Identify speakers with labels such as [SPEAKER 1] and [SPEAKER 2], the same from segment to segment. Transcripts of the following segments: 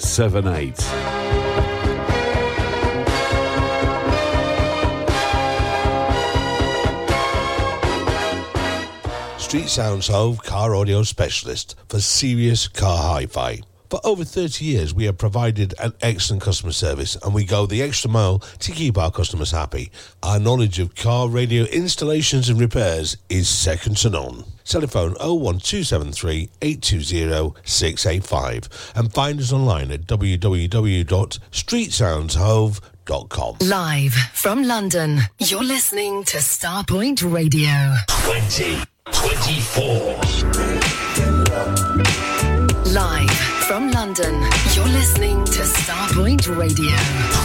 [SPEAKER 1] 228678.
[SPEAKER 2] Street Sound Hove car audio specialist for serious car hi fi. For over 30 years, we have provided an excellent customer service and we go the extra mile to keep our customers happy. Our knowledge of car radio installations and repairs is second to none. Telephone 01273 820 685 and find us online at www.streetsoundshove.com.
[SPEAKER 3] Live from London, you're listening to Starpoint Radio.
[SPEAKER 4] 20. 24.
[SPEAKER 3] Live from London, you're listening to Starpoint Radio.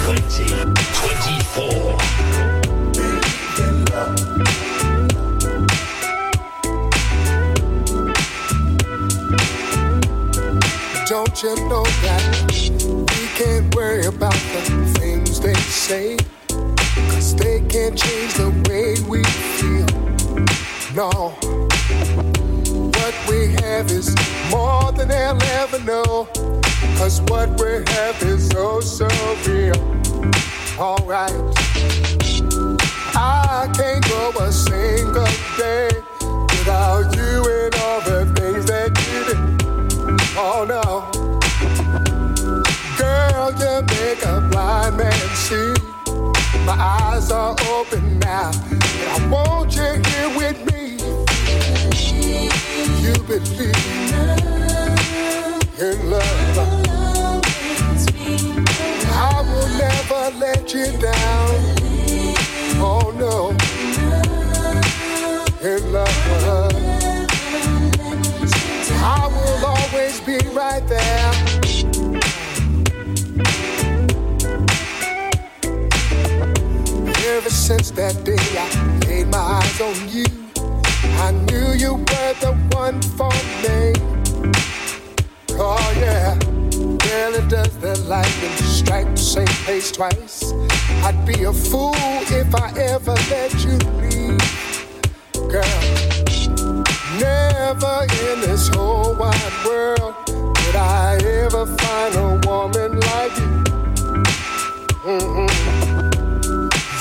[SPEAKER 4] 2024.
[SPEAKER 5] Don't you know that we can't worry about the things they say? Cause they can't change the way we feel no. What we have is more than they'll ever know. Cause what we have is oh so real. Alright. I can't go a single day without you and all the things that you do. Oh no. Girl, you make a blind man see. My eyes are open now. And I want you here with me you believe in love. I will never let you down. Oh no, in love. I will always be right there. Ever since that day I laid my eyes on you. I knew you were the one for me. Oh yeah, does strike the same place twice? I'd be a fool if I ever let you leave, girl. Never in this whole wide world I ever find a woman like you.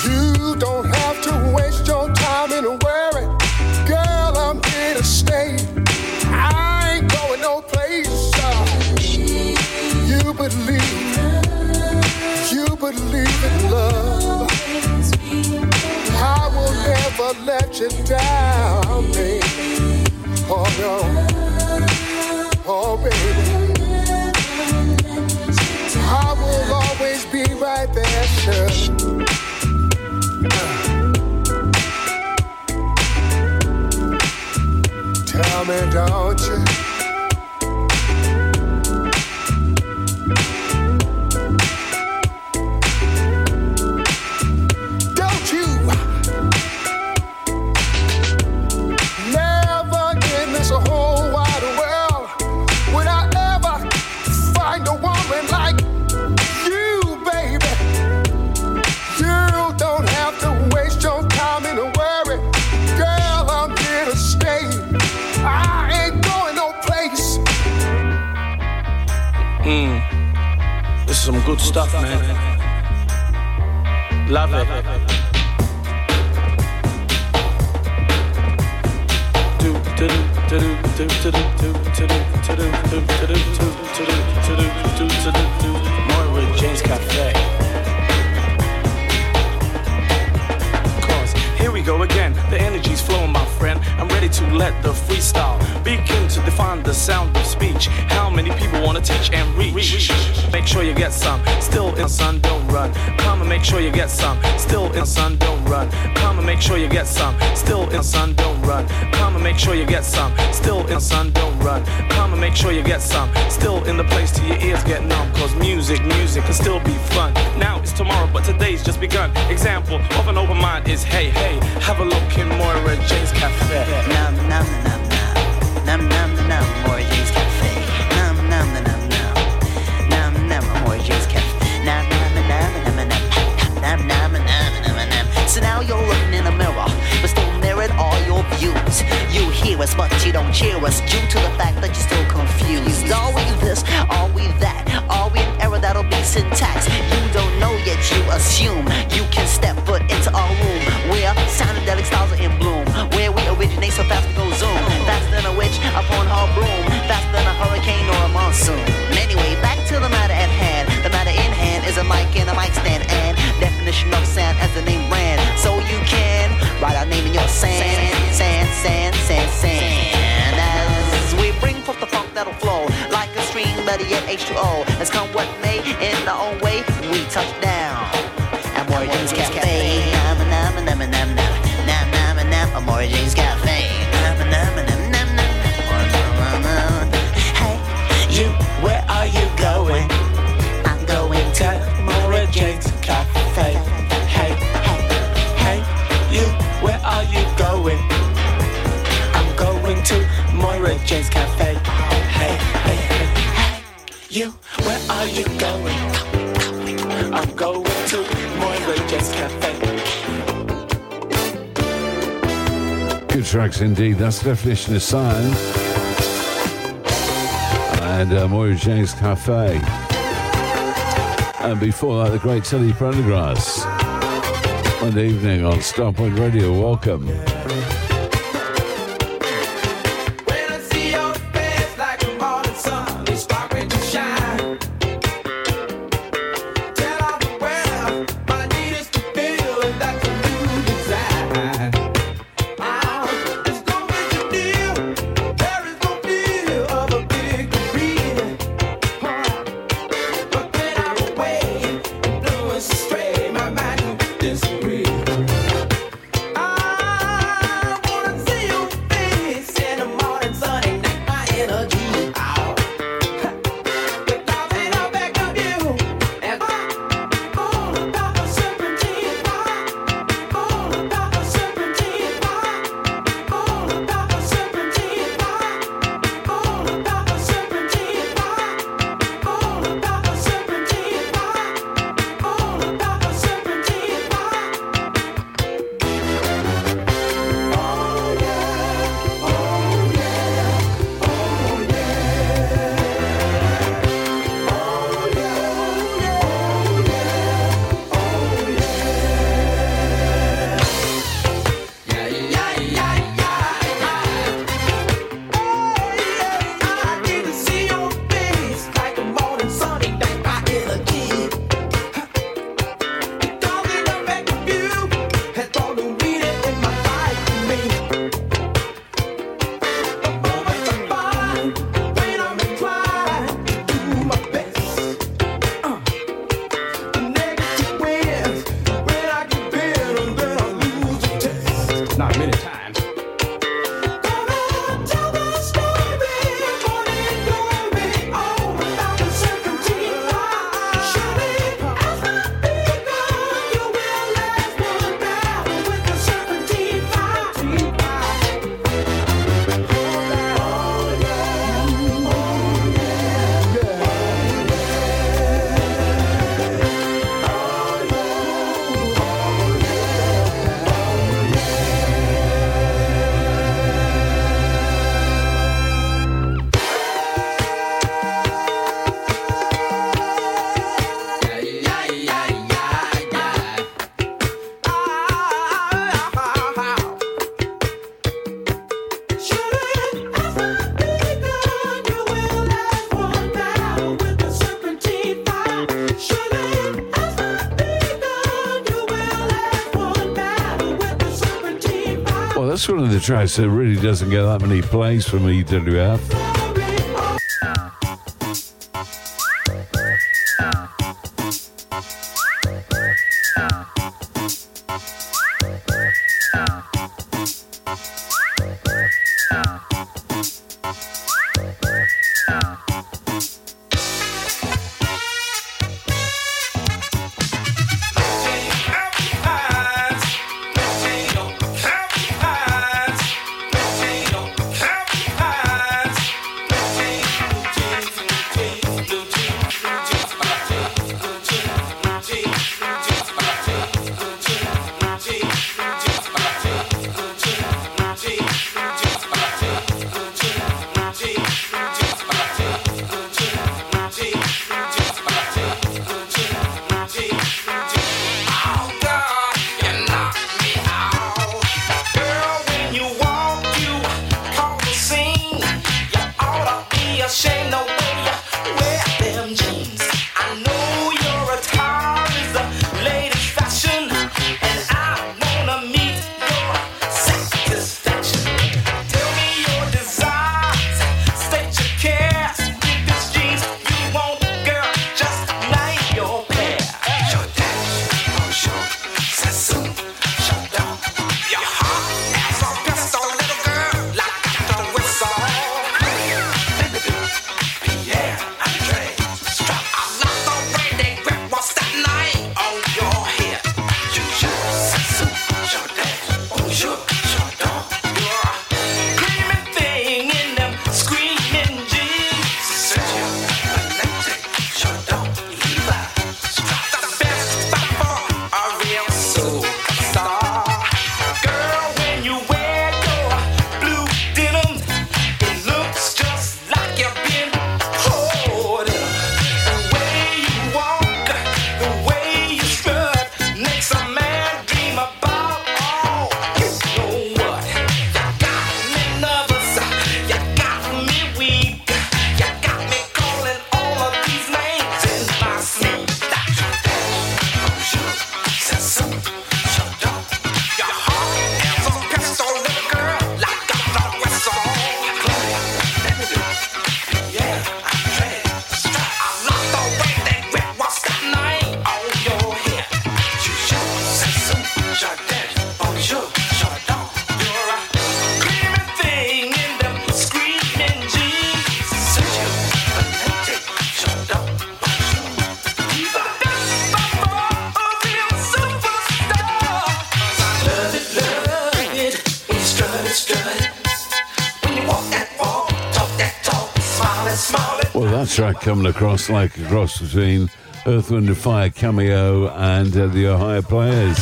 [SPEAKER 5] You don't have to waste your time in worry stay. I ain't going no place. You believe, you believe in love. I will never let you down, baby. Oh no, oh baby. Me, don't you?
[SPEAKER 1] definition of
[SPEAKER 6] science, and uh, Moira James Cafe. And before that, the great Tilly Prendergrass. Good evening on Starpoint Radio. Welcome.
[SPEAKER 7] It's one
[SPEAKER 6] of the tracks that really doesn't get that many plays from EWF.
[SPEAKER 1] Coming across like a cross between Earth, Wind and Fire Cameo and uh, the Ohio Players.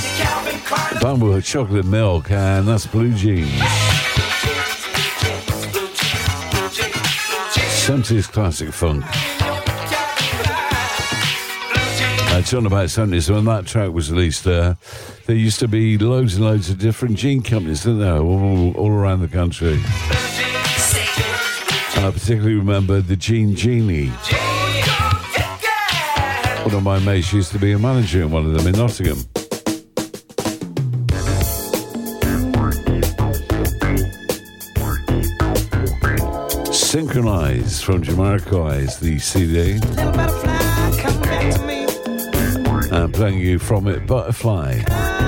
[SPEAKER 1] Bamboo Chocolate Milk, and that's Blue Jeans. 70s classic funk. Uh, talking about 70s, when that track was released, uh, there used to be loads and loads of different jean companies, didn't there, all, all around the country. I particularly remember the Jean Jeanie. One of my mates used to be a manager in one of them in Nottingham. Synchronize from Jamiroquai is the CD. And playing you from it, Butterfly.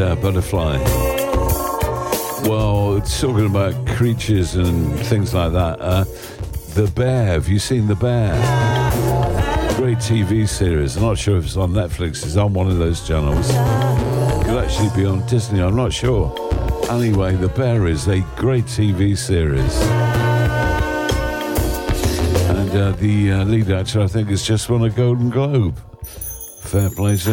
[SPEAKER 1] Uh, Butterfly. Well, it's talking about creatures and things like that. Uh, the Bear, have you seen The Bear? Great TV series. I'm not sure if it's on Netflix, it's on one of those channels. It could actually be on Disney, I'm not sure. Anyway, The Bear is a great TV series. And uh, the uh, lead actor, I think, has just won a Golden Globe. Fair play to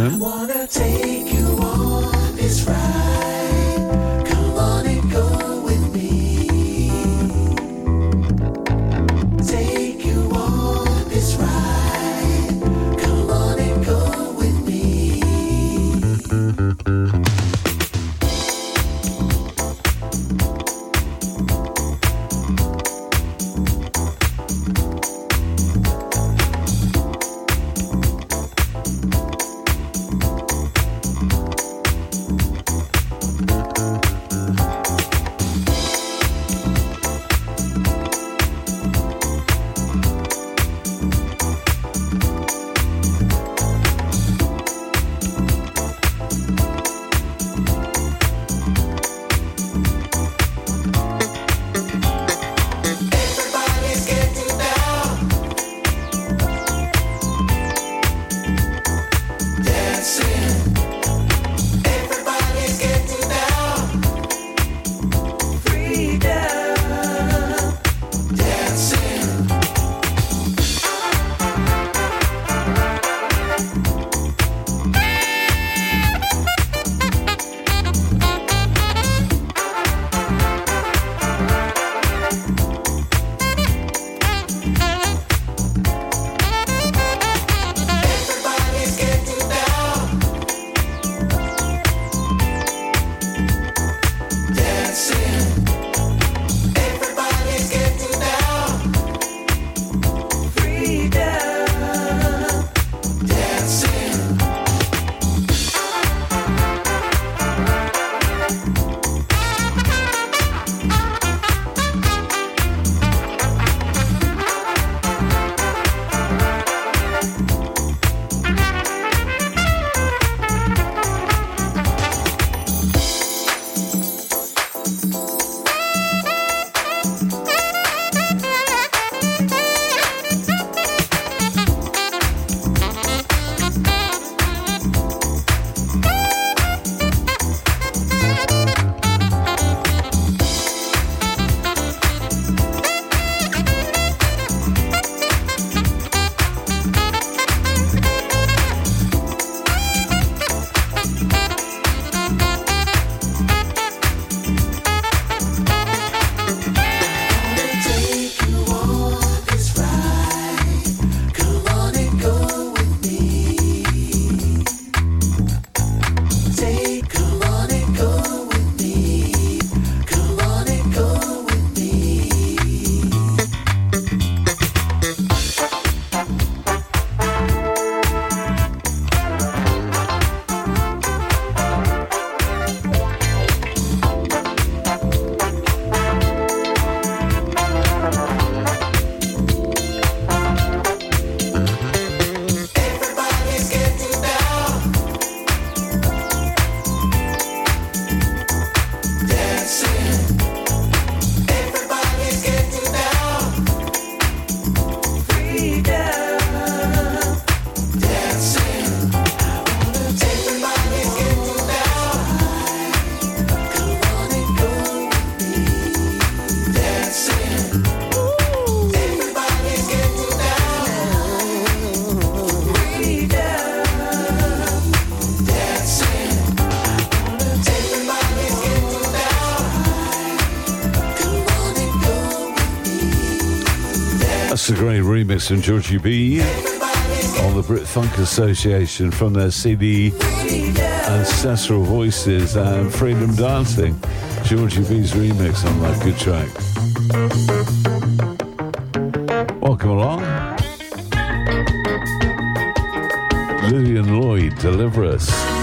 [SPEAKER 8] remix from Georgie B on the Brit Funk Association from their CD Ancestral Voices and Freedom Dancing. Georgie B's remix on that good track. Welcome along. Lillian Lloyd, deliver us.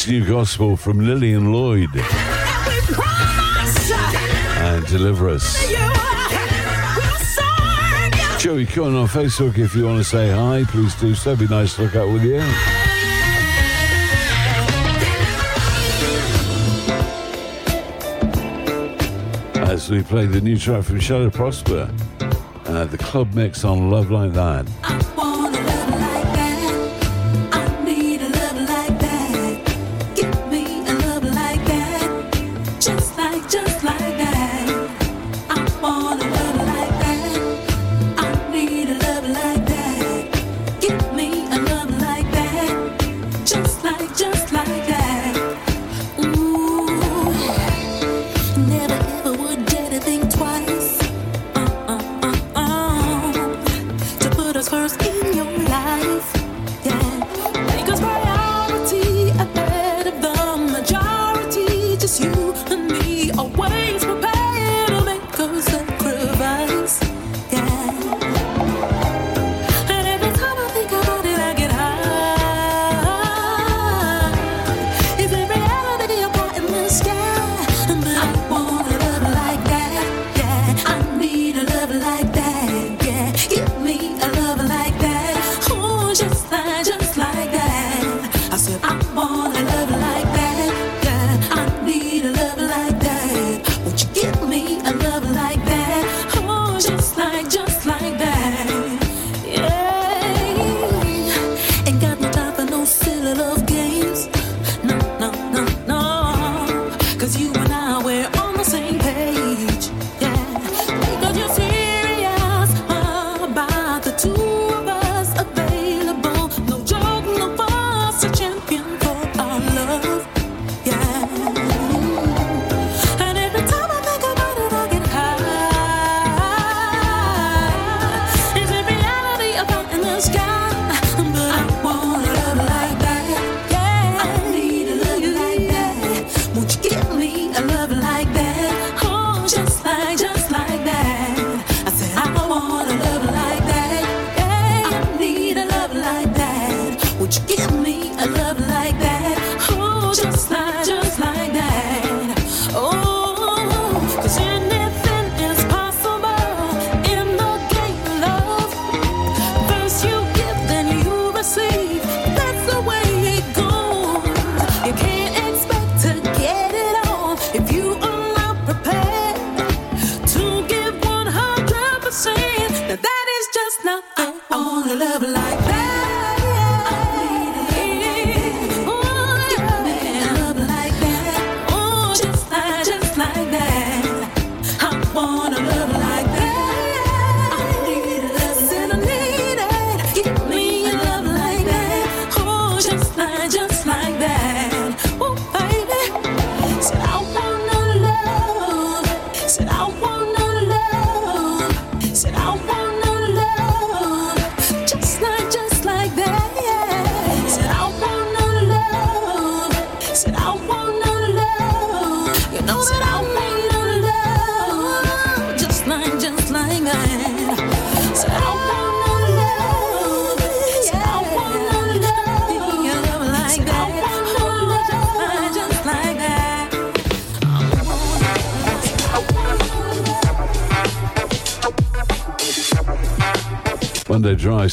[SPEAKER 8] This new gospel from Lillian Lloyd.
[SPEAKER 1] And
[SPEAKER 8] deliver us. Joey Cohen on Facebook if you want to say hi, please do so. It'd be nice to look out with you. As we play the new track from Shadow Prosper, uh, the club mix on Love Like That.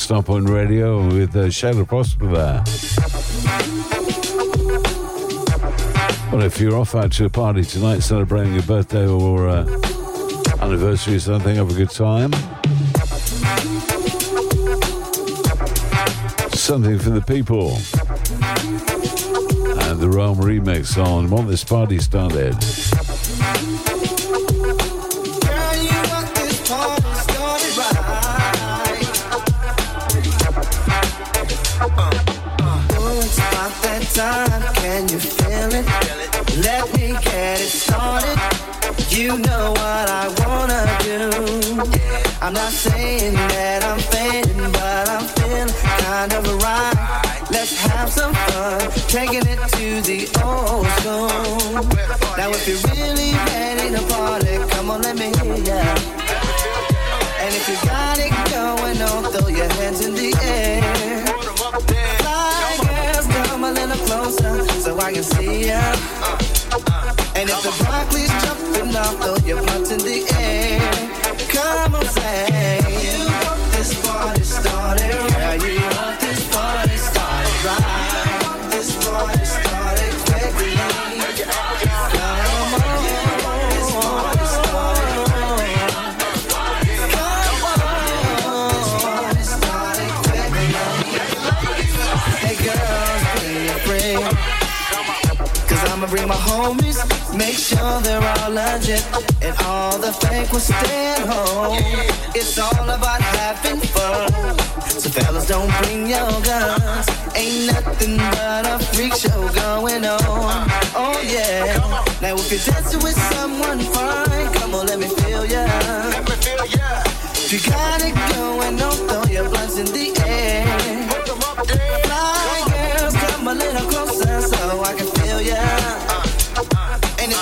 [SPEAKER 1] Starpoint Radio with uh, Shayla Prosper there. Well, if you're off out to a party tonight celebrating your birthday or uh, anniversary or something, have a good time. Something for the people. And the Rome remix on
[SPEAKER 9] Want This Party Started. Time. Can you feel it? Let me get it started. You know what I wanna do. I'm not saying that I'm fading, but I'm feeling kind of right. Let's have some fun, taking it to the old school. Now, if you're really I can see ya. And if the broccoli's jumping off, throw your butts make sure they're all legit. And all the fake will stay home. It's all about having fun. So fellas, don't bring your guns. Ain't nothing but a freak show going on. Oh yeah. Now if you're dancing with someone fine, come on, let me feel ya. Let me feel ya. If you got it going on, throw your blunts in the air.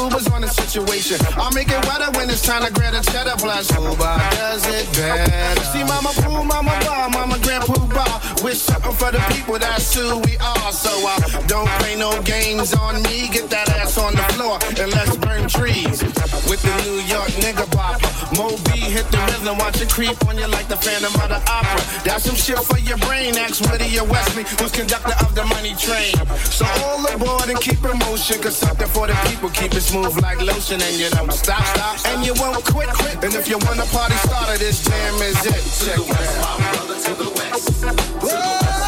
[SPEAKER 9] Puba's on
[SPEAKER 10] the situation. I'll make it wetter when it's time to grab a cheddar plus. Pooba does it better. See, Mama Pooh, Mama Bar, Mama Grand Puba. We're something for the people. That's who we are. So uh, don't play no games on me. Get that ass on the floor and let's burn trees with the New York nigga bopper. Moby hit the rhythm, watch it creep on you like the Phantom of the Opera. That's some shit for your brain. Ask Whittier Wesley, who's conductor of the money train. So all aboard and keep in motion, cause something for the people. Keep it smooth like lotion and you don't stop, stop, and you won't quit, quit. And if you want a party starter, this jam is it. Check the west, My brother to the west. To the west,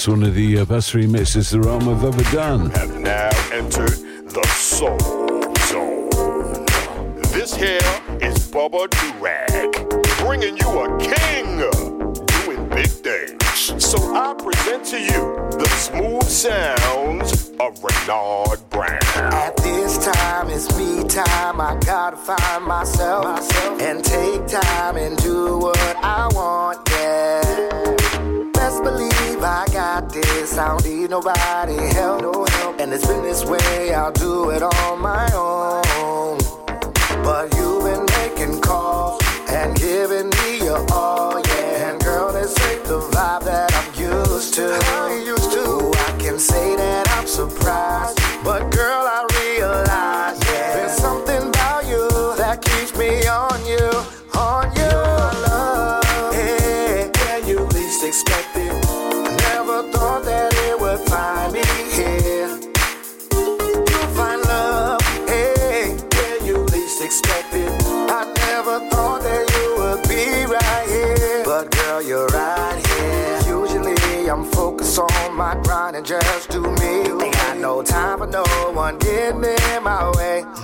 [SPEAKER 11] that's one of the uh, best remixes the realm have ever done.
[SPEAKER 12] have now entered the soul zone. This here is Bubba Durag, bringing you a king doing big things. So I present to you the smooth sounds of Renard Brown.
[SPEAKER 13] At this time, it's me time. I gotta find myself, and take time and do what I want. Yeah. Best believe I got this. I don't need nobody help. No help. And it's been this way. I'll do it on my own. But you've been making calls and giving me your all, yeah. And girl, this ain't the vibe that I'm used to. I used to. Ooh, I can say that I'm surprised, but girl, I realize, yeah, there's something about you that keeps me on you, on you. Your Love, yeah, you least expect one getting in my way.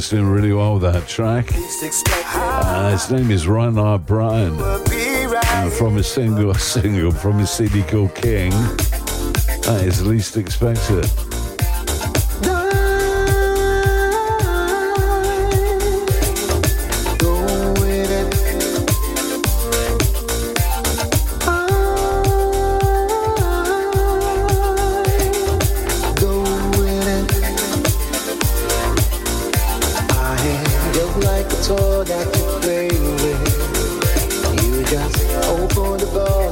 [SPEAKER 11] Guy's doing really well with that track. Uh, his name is Reinhard Bryan. Uh, from his single, a single from his CD called King. That is least expected.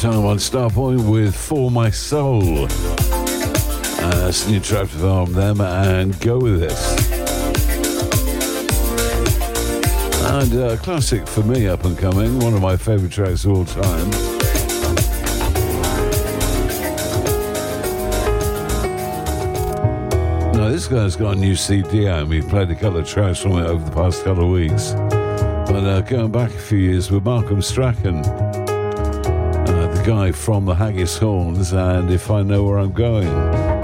[SPEAKER 1] time on Starpoint with For My Soul. Uh, that's a new track from them and go with it. And uh, classic for me, up and coming, one of my favourite tracks of all time. Now, this guy's got a new CD out, and we've played a couple of tracks from it over the past couple of weeks. But uh, going back a few years with Malcolm Strachan, guy from the Haggis Horns, and If I Know Where I'm Going.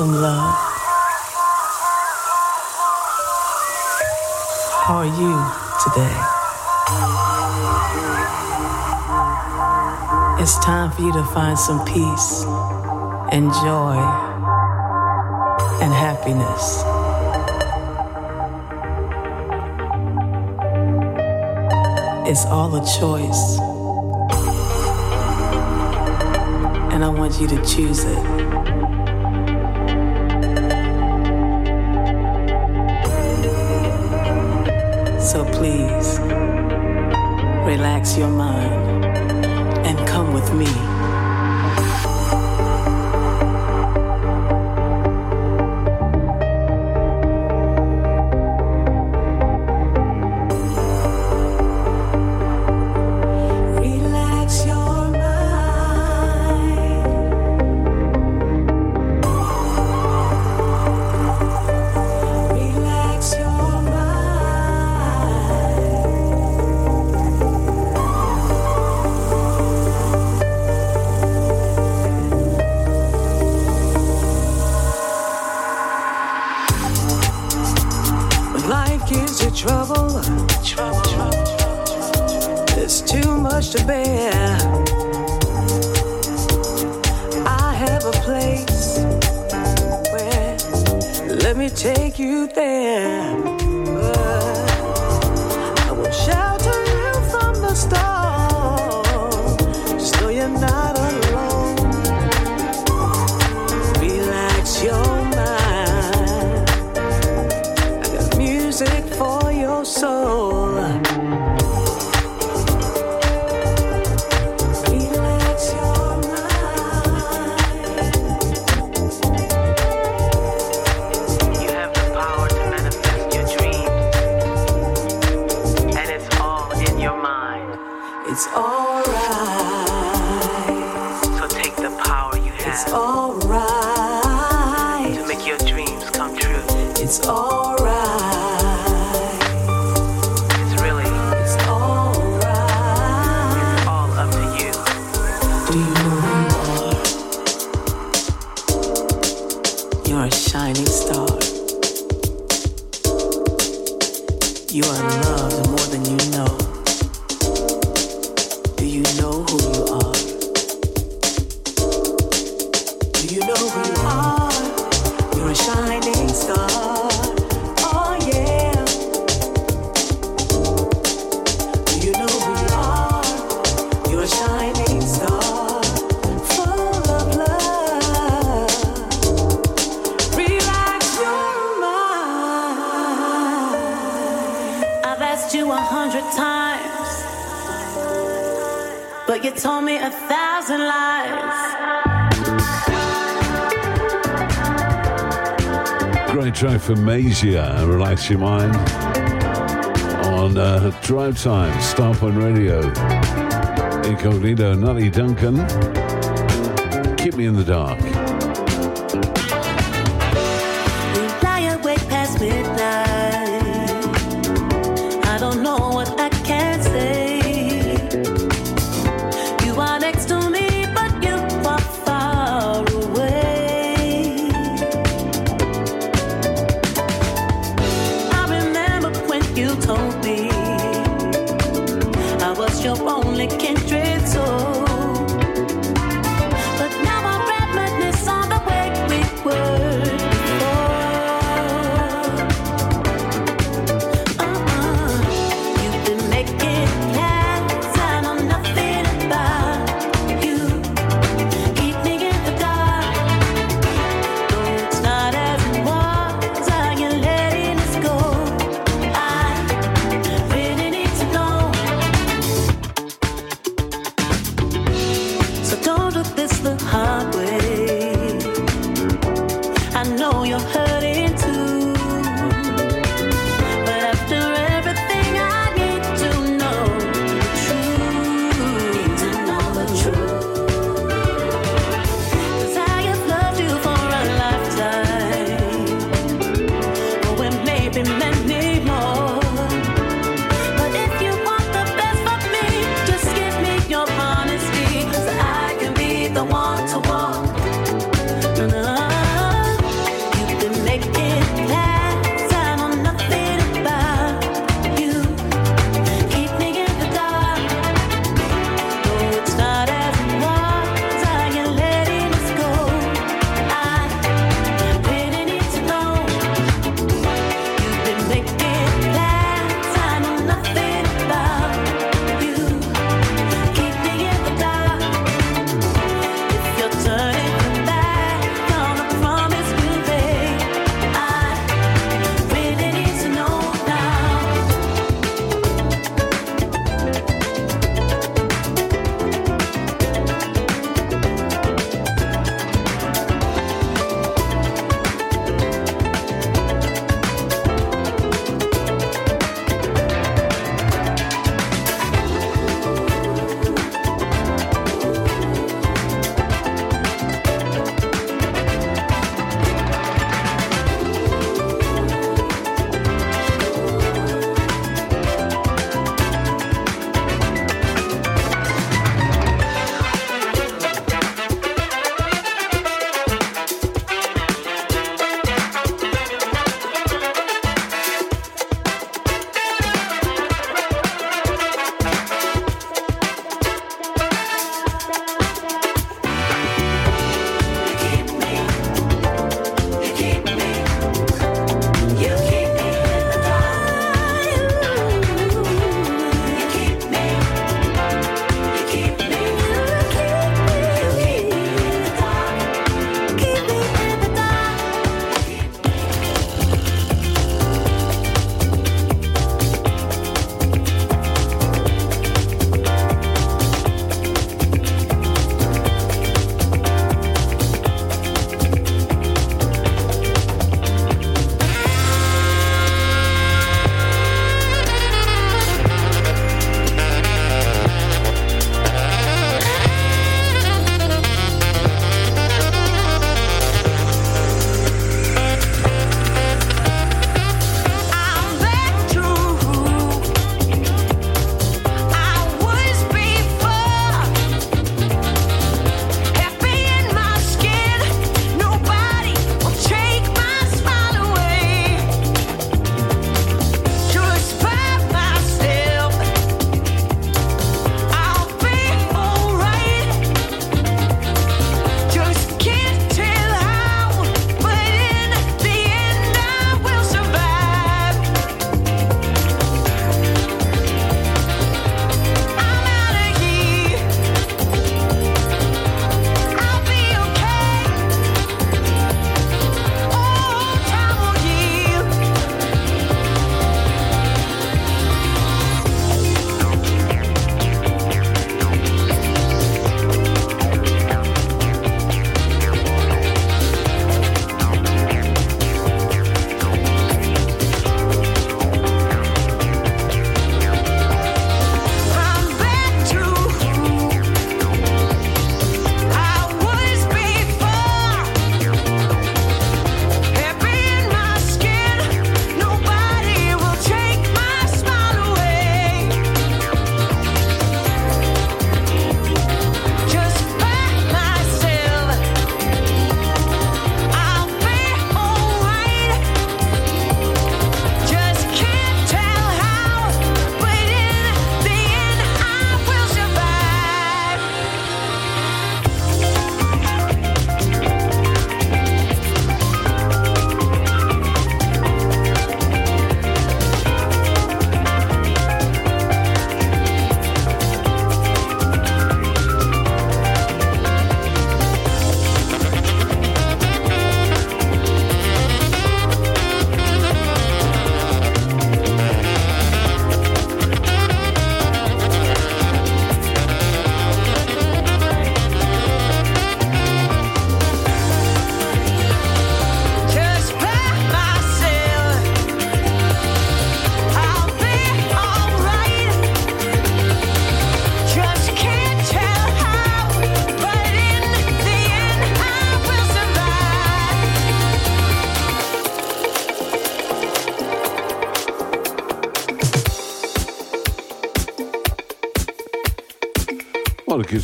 [SPEAKER 8] Welcome, love. How are you today? It's time for you to find some peace and joy and happiness. It's all a choice, and I want you to choose it. So please, relax your mind and come with me.
[SPEAKER 1] Amnesia and
[SPEAKER 8] Relax Your Mind
[SPEAKER 14] on uh, Drive Time, Starpoint Radio, Incognito, Nutty Duncan. Keep me in the dark.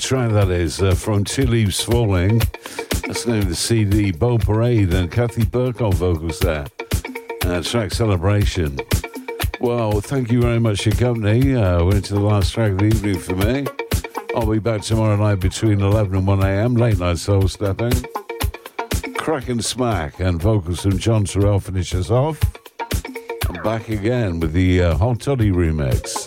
[SPEAKER 15] Track that is uh, from Two Leaves Falling. That's the name of the CD, Bow Parade, and Kathy Burkhoff vocals there. Uh, track Celebration. Well, thank you very much for your company. Uh, we're into the last track of the evening for me. I'll be back tomorrow night between 11 and 1 a.m. Late night soul stepping. Crack and Smack and vocals from John Terrell finish us off. I'm back again with the uh, Hot Toddy remix.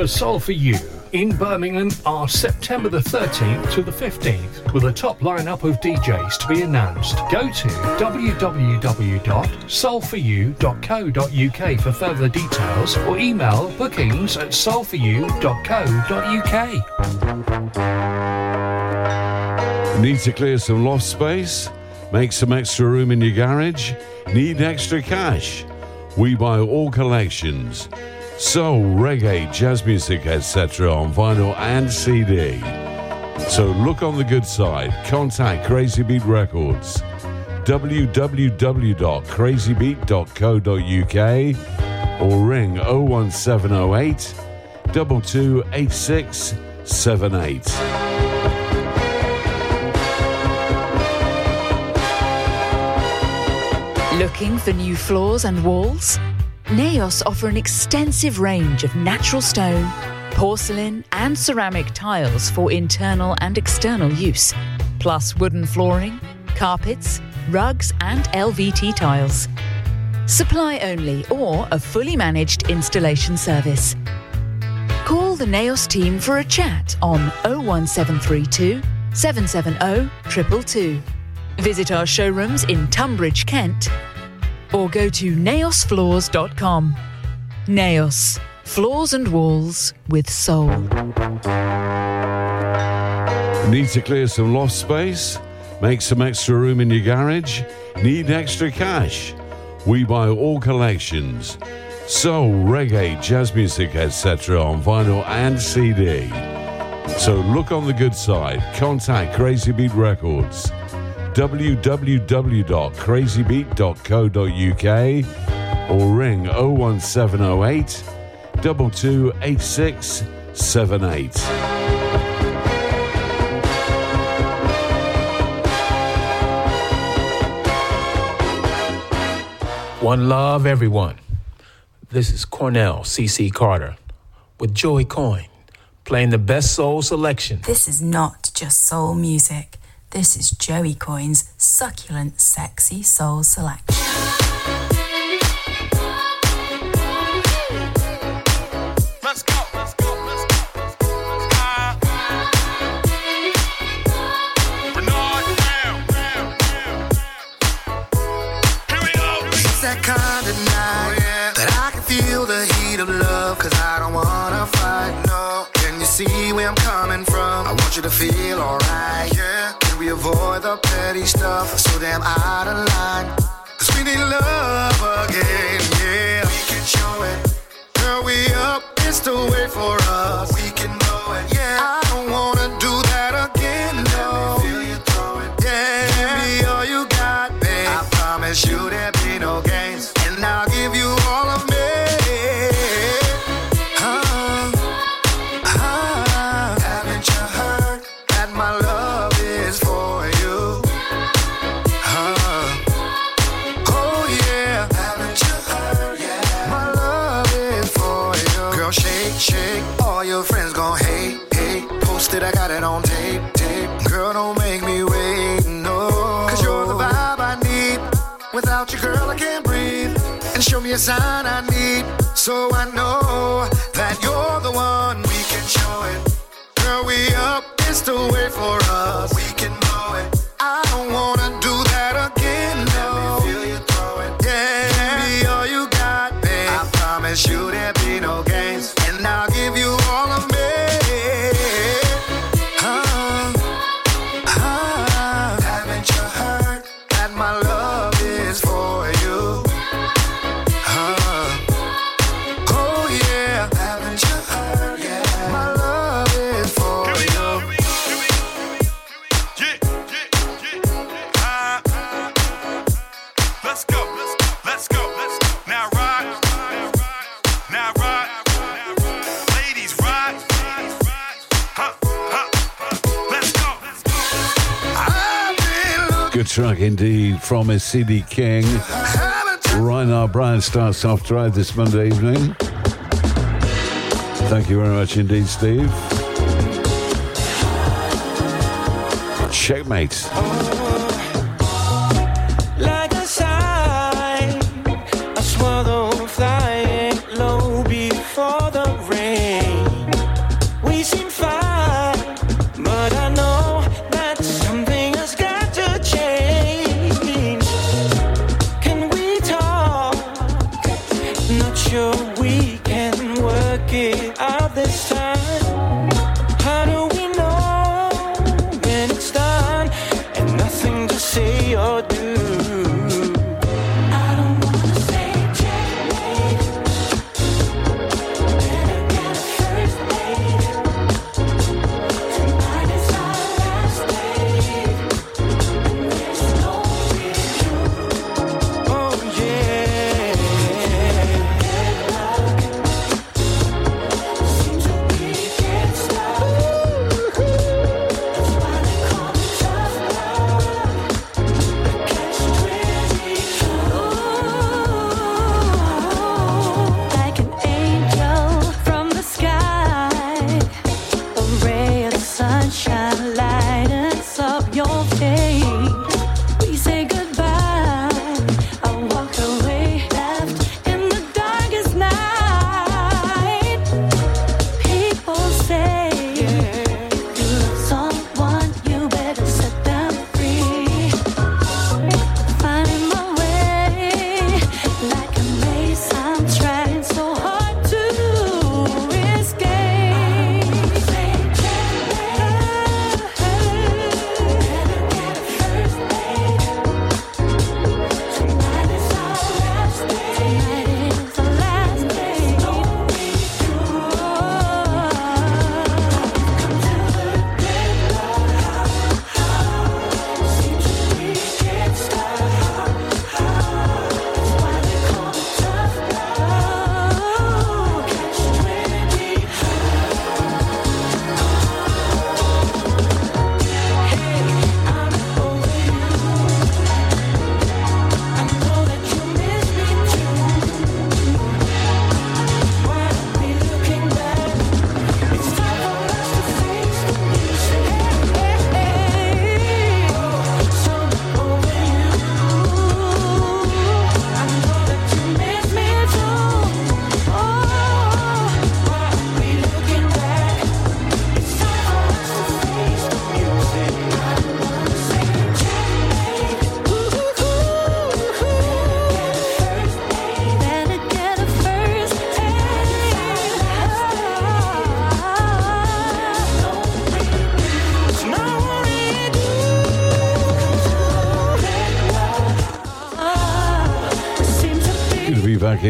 [SPEAKER 16] For Soul for You in Birmingham are September the 13th to the 15th, with a top lineup of DJs to be announced. Go to www.soulforyou.co.uk for further details or email bookings at soulforyou.co.uk.
[SPEAKER 15] Need to clear some loft space? Make some extra room in your garage? Need extra cash? We buy all collections. Soul, reggae, jazz music, etc. on vinyl and CD. So look on the good side. Contact Crazy Beat Records. www.crazybeat.co.uk or ring 01708 228678.
[SPEAKER 17] Looking for new floors and walls? Naos offer an extensive range of natural stone, porcelain, and ceramic tiles for internal and external use, plus wooden flooring, carpets, rugs, and LVT tiles. Supply only or a fully managed installation service. Call the Naos team for a chat on 01732 770 222. Visit our showrooms in Tunbridge, Kent, or go to naosfloors.com. Naos, floors and walls with soul.
[SPEAKER 1] Need to clear some loft space? Make some extra room in your garage? Need extra cash? We buy all collections. Soul, reggae, jazz music, etc. on vinyl and CD. So look on the good side. Contact Crazy Beat Records. www.crazybeat.co.uk or ring 01708 228678.
[SPEAKER 18] One love, everyone. This is Cornell C.C. Carter with Joey Coyne playing the best soul selection.
[SPEAKER 19] This is not just soul music. This is Joey Coyne's succulent, sexy soul selection.
[SPEAKER 10] Let's go. Let's go. Let's go. Bernard, Ram, Ram, Here we go.
[SPEAKER 13] It's that kind of night oh, that I can feel the heat of love. Cause I don't wanna fight, no. Can you see where I'm coming from? I want you to feel alright, yeah. Can we the petty stuff? So damn out of line. Cause we need love again, yeah. We can show it. Girl, we up, it's the way for us. So I know that you're the one. We can show it. Girl, we up, it's the way for us.
[SPEAKER 1] Track indeed from a CD King. Reinhard Bryan starts off drive this Monday evening. Thank you very much indeed, Steve. Checkmate.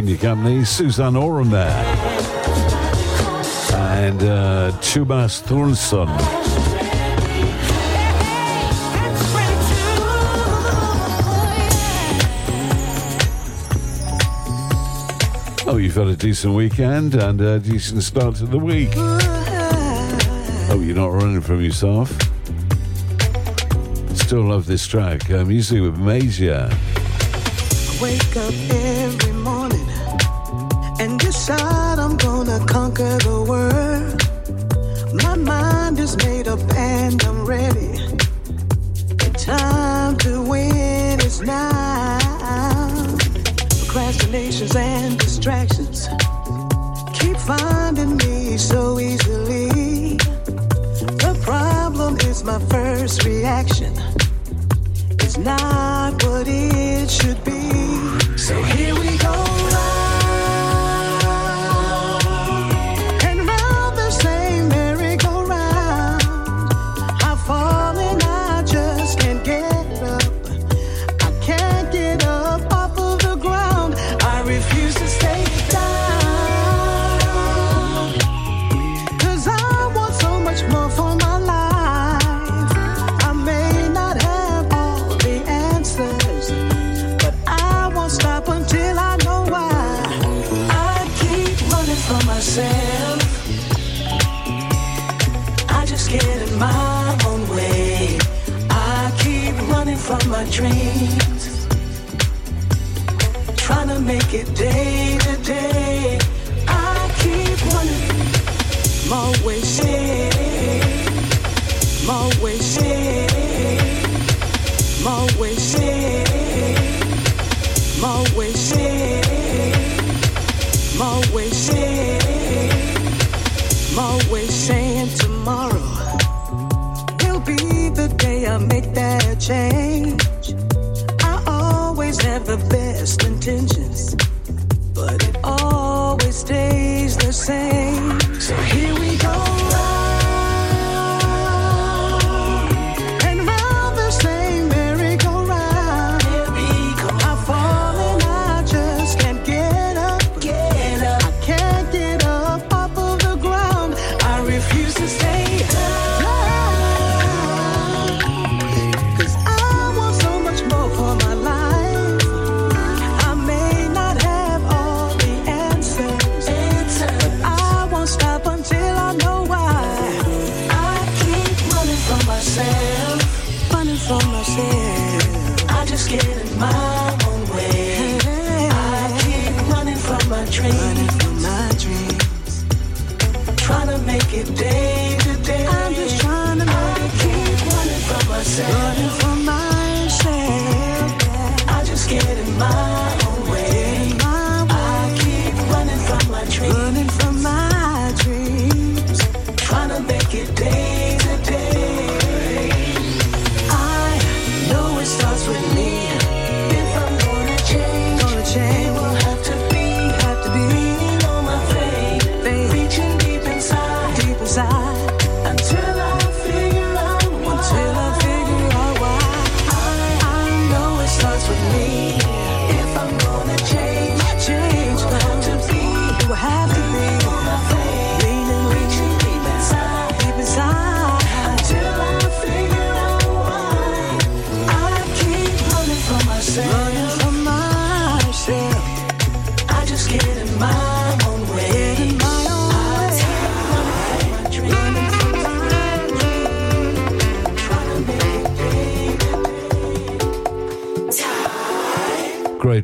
[SPEAKER 1] keeping you company. Suzanne Oram there. And uh, Tubas Thornson. Oh, you've had a decent weekend and a decent start to the week. Oh, you're not running from yourself. Still love this track. Uh, um, usually with Major
[SPEAKER 6] wake up every morning and decide I'm gonna conquer the world. My mind is made up and I'm ready. The time to win is now. Procrastinations and distractions keep finding me so easily. The problem is my first reaction. It's not what it should be.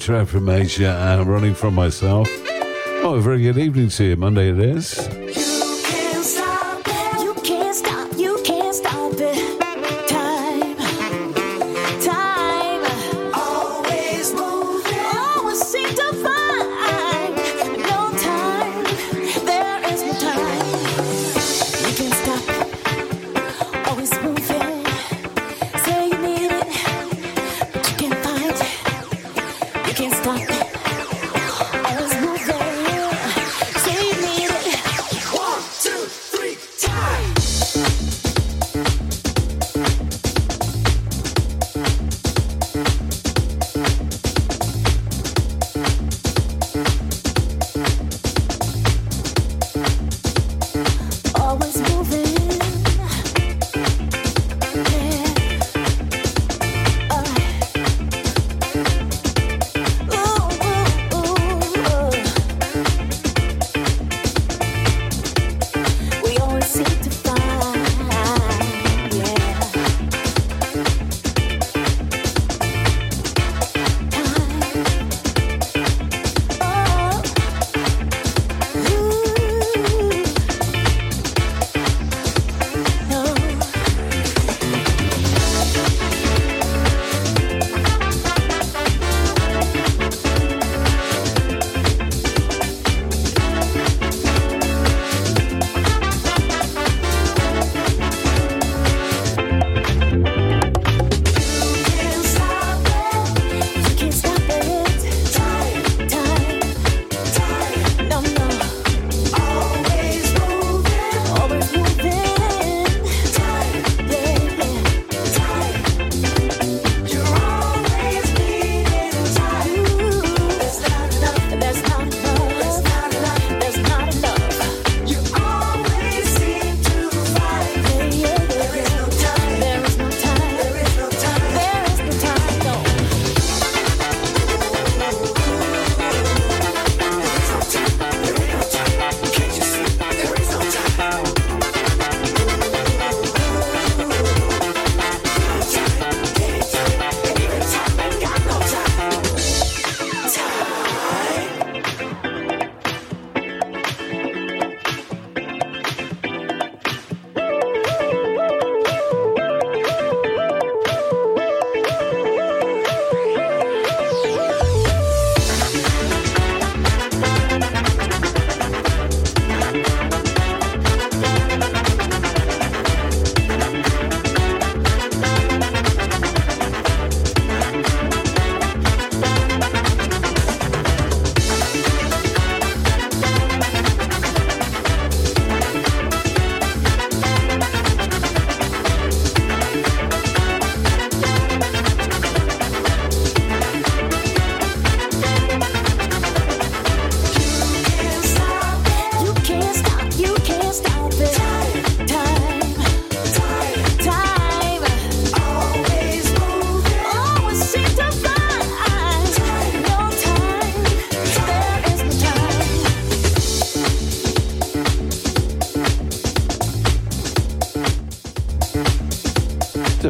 [SPEAKER 1] track from Asia and running from myself. Oh, a very good evening to you. Monday it is.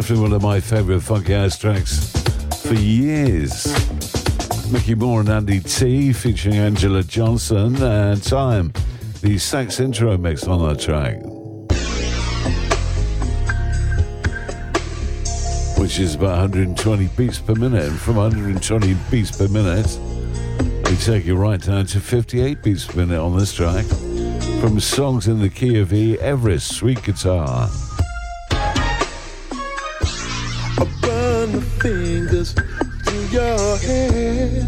[SPEAKER 1] Definitely one of my favourite funky house tracks for years. Mickey Moore and Andy T featuring Angela Johnson and Time, the sax intro mix on that track. Which is about 120 beats per minute, and from 120 beats per minute, we take you right down to 58 beats per minute on this track. From songs in the key of E, Everest, Sweet Guitar.
[SPEAKER 20] Your hair.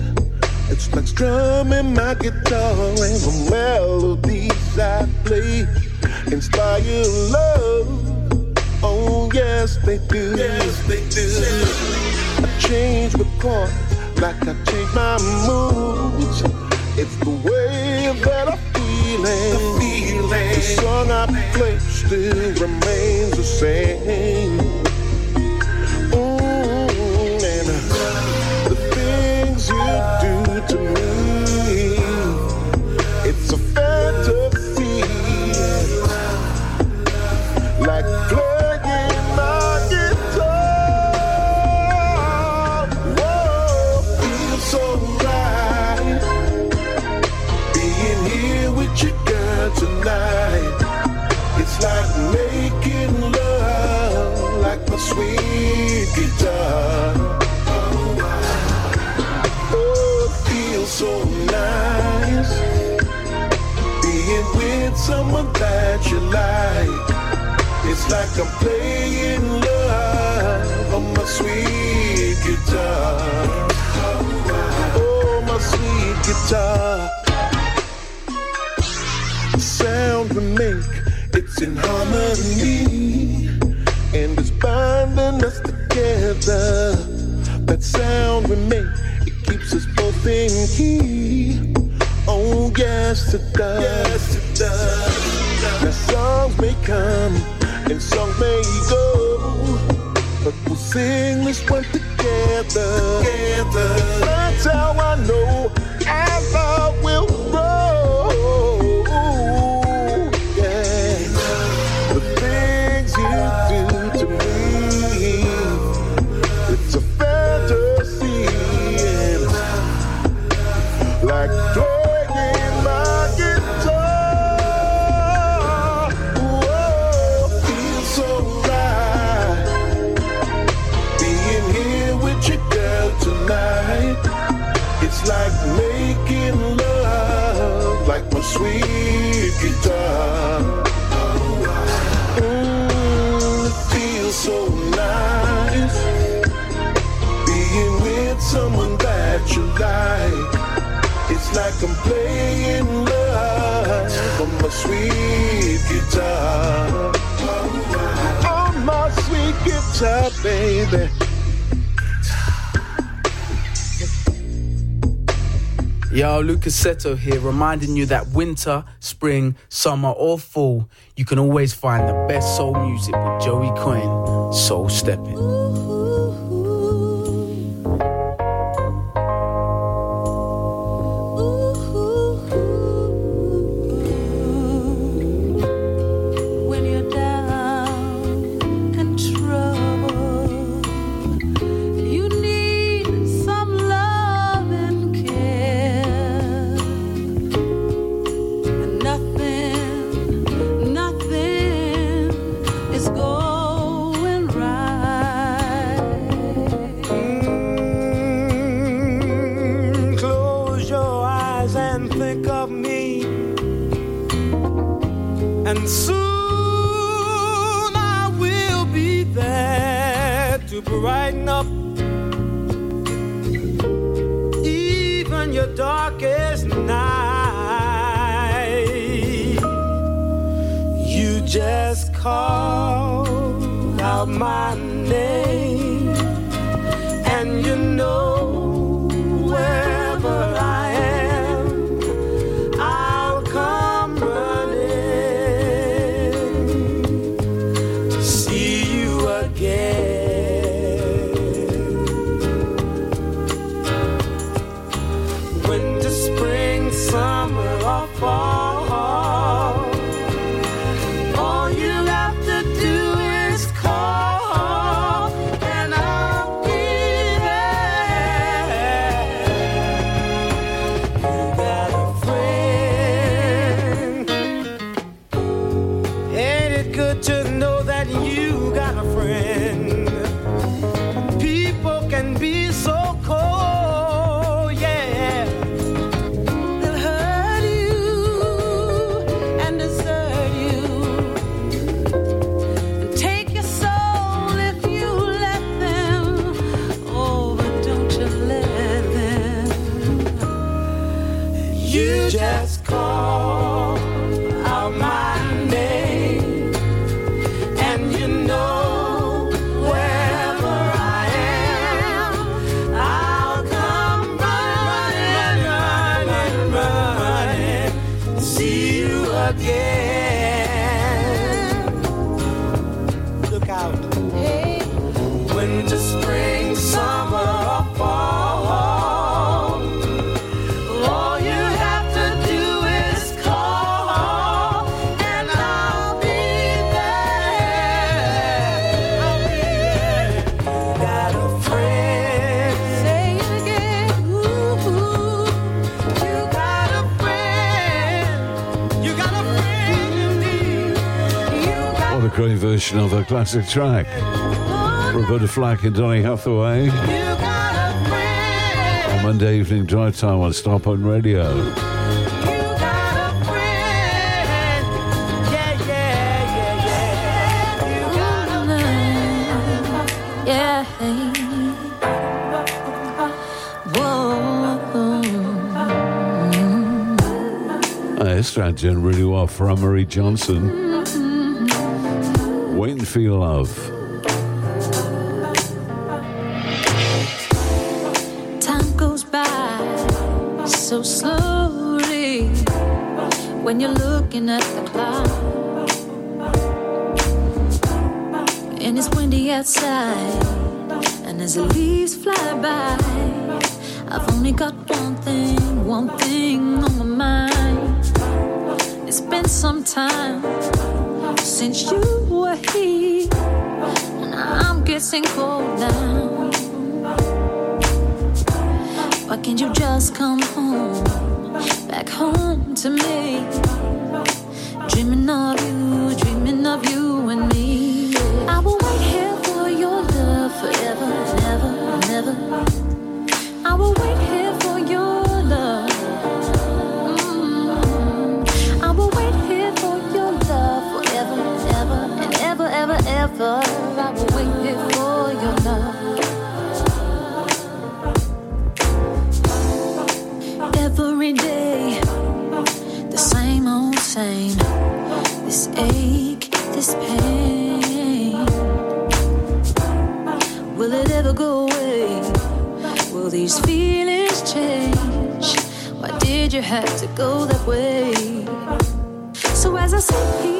[SPEAKER 20] It's like strumming my guitar and the melodies I play inspire love. Oh yes, they do. Yes, they do. I change my chords like I change my moods. It's the way that I feel it. The feeling. The song I play still remains the same. To me, it's a fantasy. Like playing my guitar. Feels so right. Being here with girl, tonight. It's like making love, like my sweet guitar. Someone that you like. It's like I'm playing love on my sweet guitar. Oh, my sweet guitar. The sound we make, it's in harmony. And it's binding us together. That sound we make, it keeps us both in key. Oh, yes, it does. Now, songs may come and songs may go. But we'll sing this one together. together. That's how I know playing love on my sweet guitar. On my sweet guitar, baby.
[SPEAKER 21] Yo, Lucas Seto here, reminding you that winter, spring, summer, or fall, you can always find the best soul music with Joey Coyne, Soul Stepping.
[SPEAKER 1] classic track. Roberta Flack and Donny Hathaway. On Monday evening drive time on Starpoint Radio.
[SPEAKER 8] Yeah, yeah, yeah, Whoa.
[SPEAKER 1] Mm-hmm. This track doing really well from Marie Johnson. Feel Love.
[SPEAKER 8] Time goes by so slowly when you're looking at the clock. And it's windy outside, and as the leaves fly by, I've only got Why can't you just come home, back home to me? Dreaming of you, dreaming of you. you had to go that way. So as I sit here.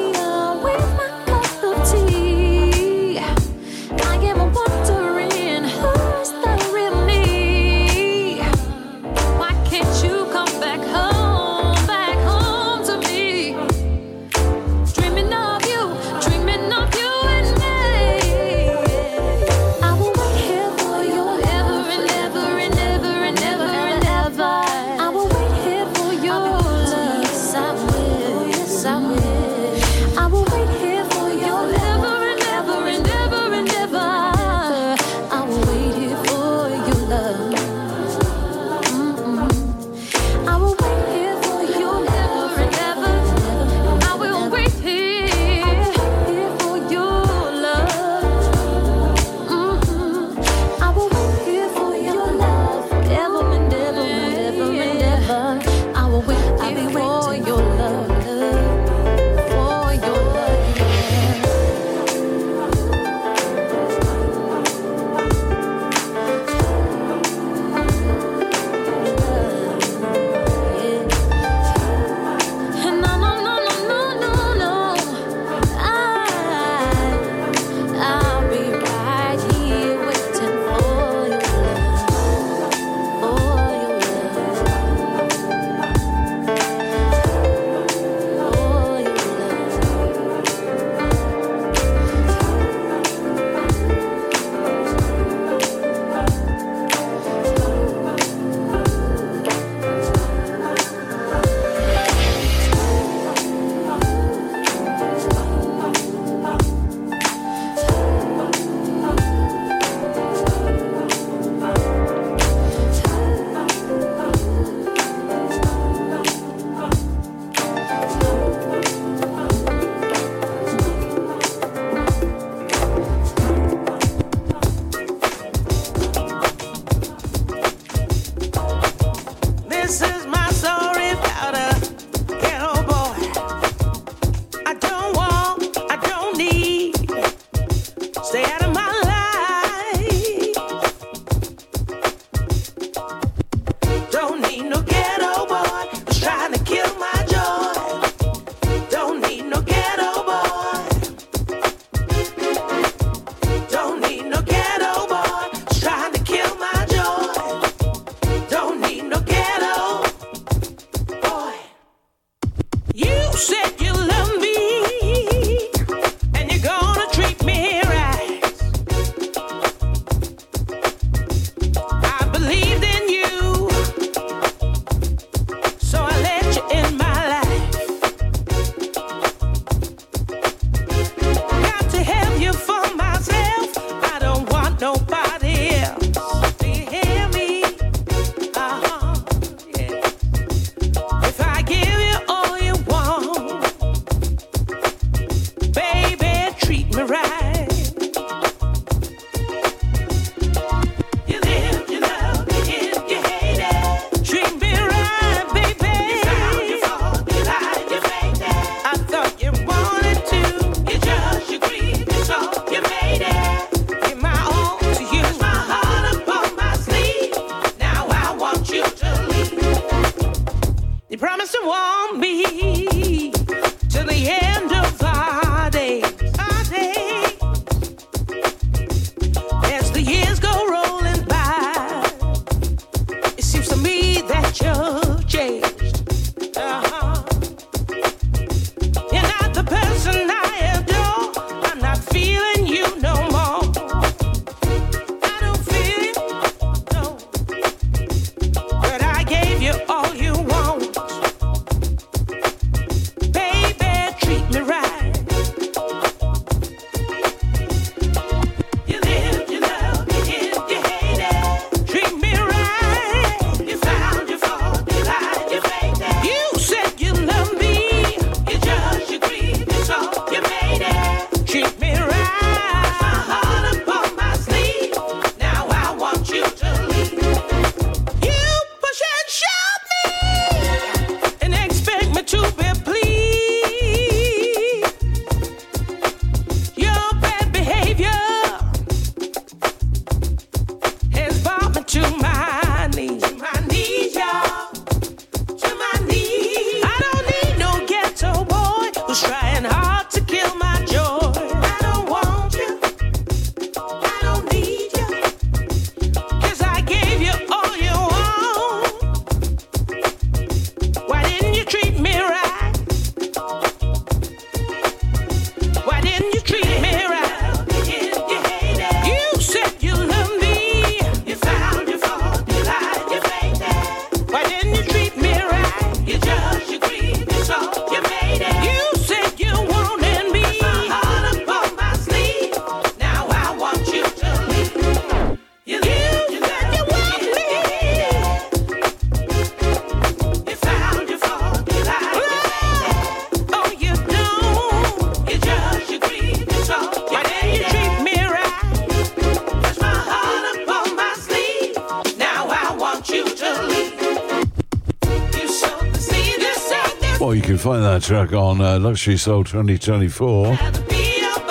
[SPEAKER 1] track on uh, Luxury Soul 2024,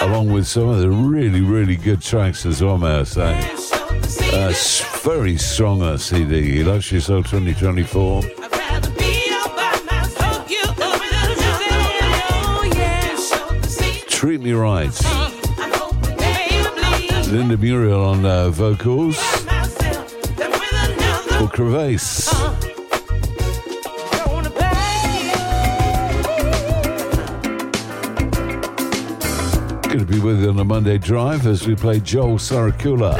[SPEAKER 1] along with some of the really, really good tracks as well, may I say. Uh, very strong uh, CD, Luxury Soul 2024. Treat Me Right. Linda Muriel on uh, vocals. For Crevasse. to be with you on a Monday drive as we play Joel Saracula.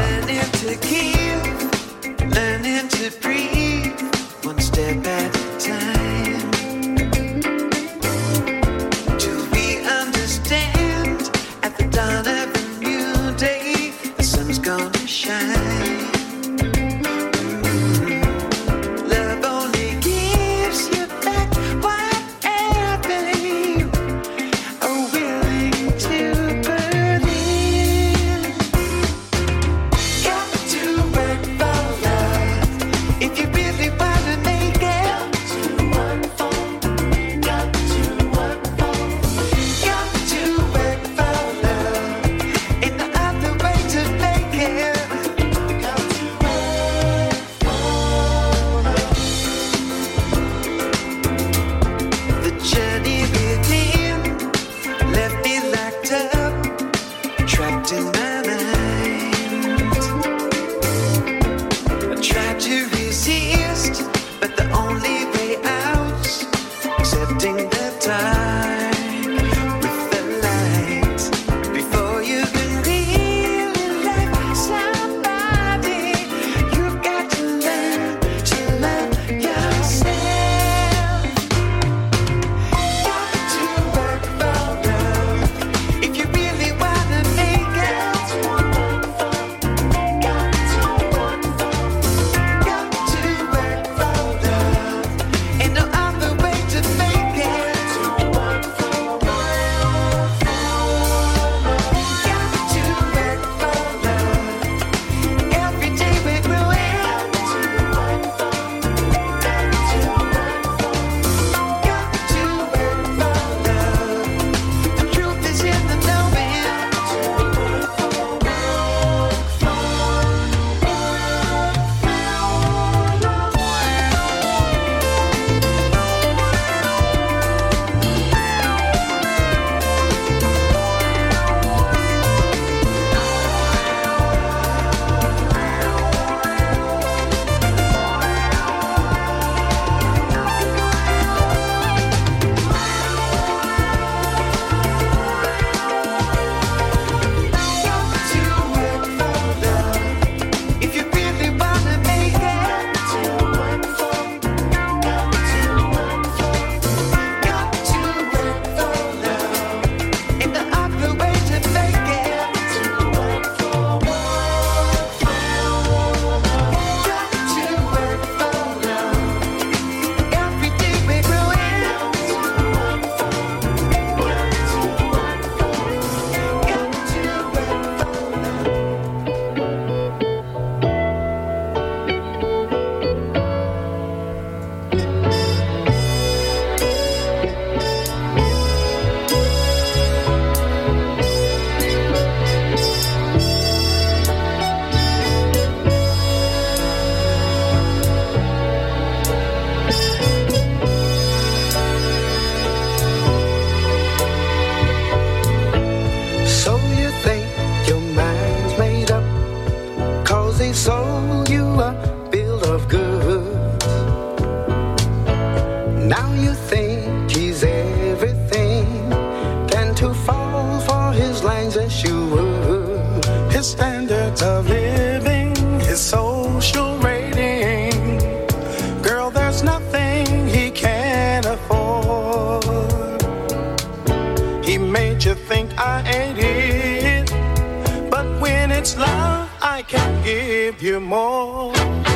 [SPEAKER 11] can't give you more.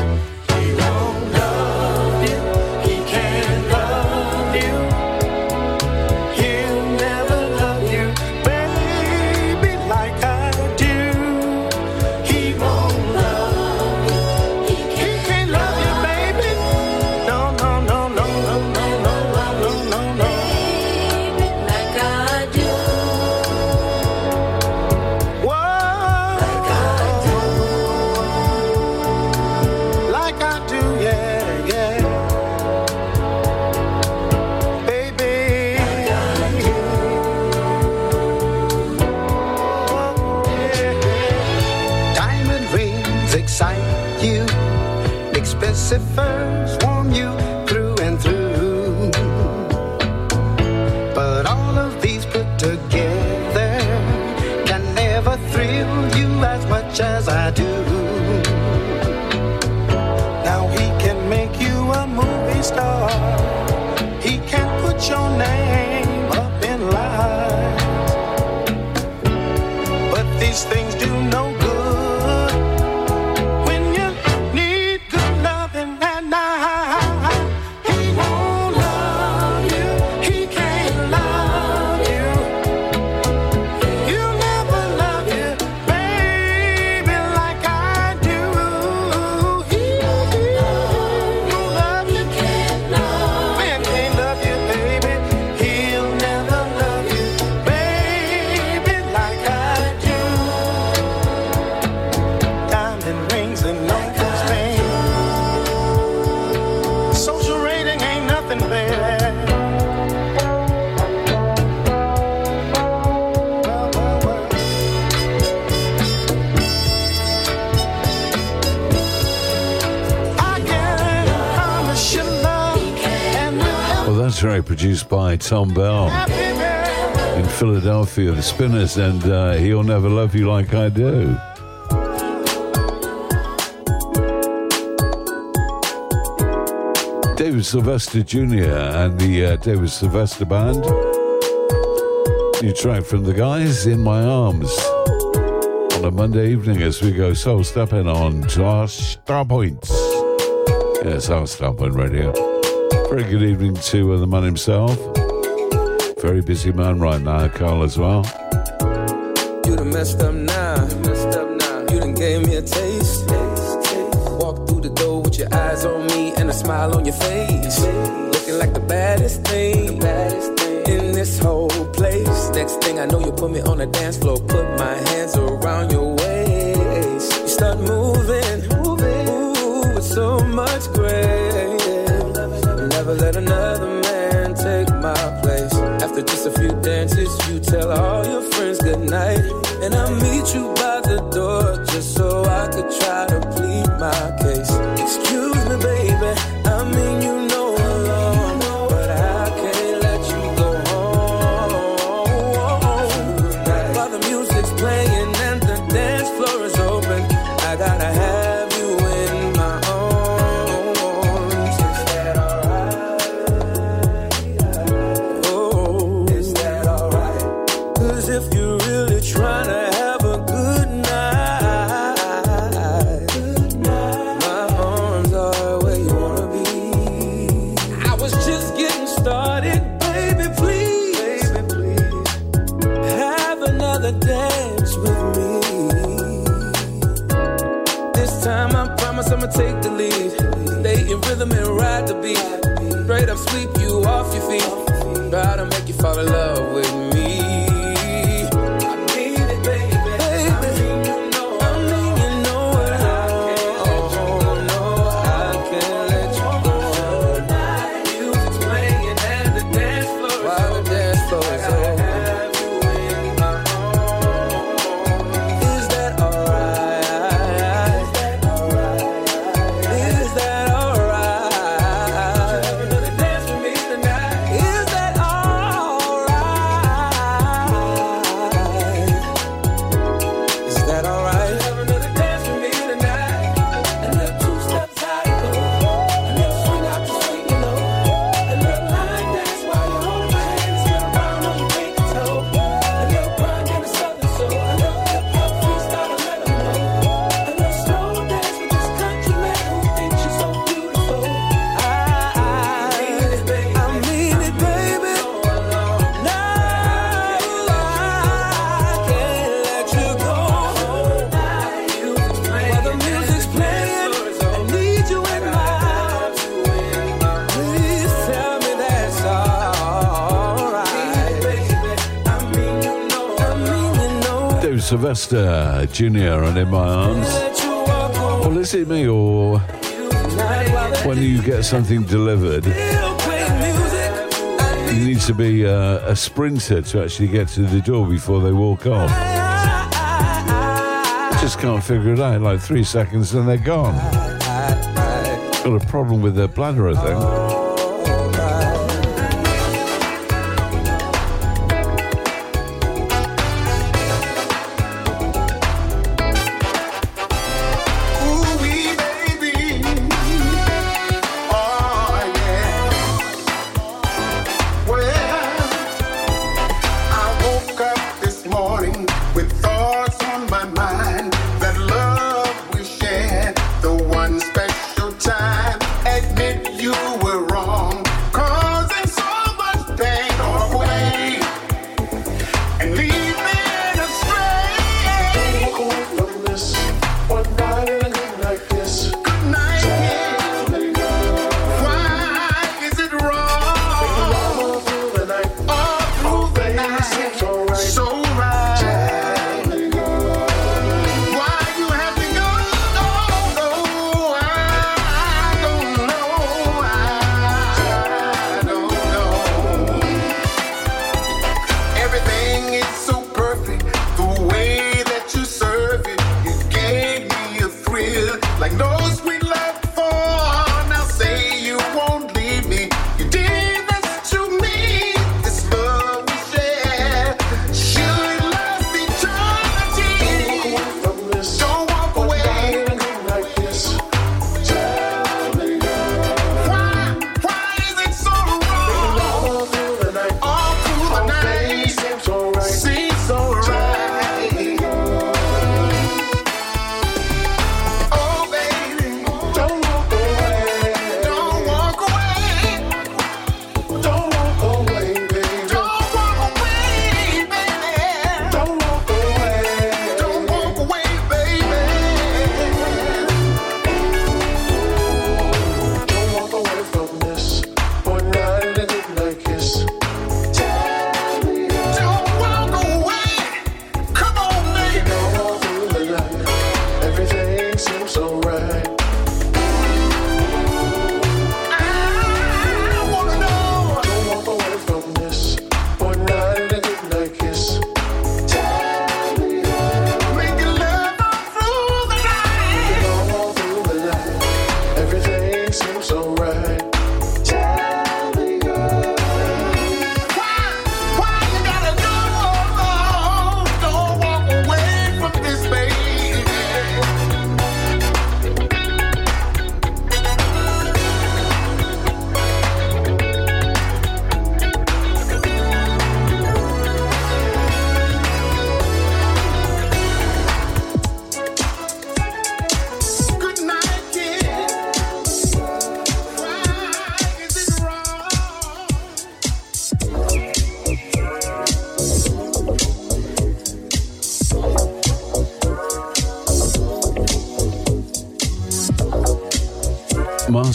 [SPEAKER 1] produced by Thom Bell in Philadelphia, the Spinners, and uh, He'll Never Love You Like I Do. David Sylvester Jr. and the uh, David Sylvester Band. New track from the guys, In My Arms, on a Monday evening as we go soul stepping on Josh Starpoints. Yes, our Starpoint Radio. Very good evening to uh, the man himself. Very busy man right now, Carl as well.
[SPEAKER 6] You done messed up now. You messed up now. You done gave me a taste. taste, taste. Walk through the door with your eyes on me and a smile on your face. Looking like the baddest thing. The baddest thing. In this whole place. Next thing I know, you put me on dance floor. Put my hands around your waist a few dances, you tell all your friends goodnight. And I meet you by the door just so I could try to plead my case.
[SPEAKER 20] Sylvester Jr. and In My Arms. Well, is it me or when you get something delivered, you need to be uh, a sprinter to actually get to the door before they walk off? Just can't figure it out. Like three seconds and they're gone. Got a problem with their bladder, I think.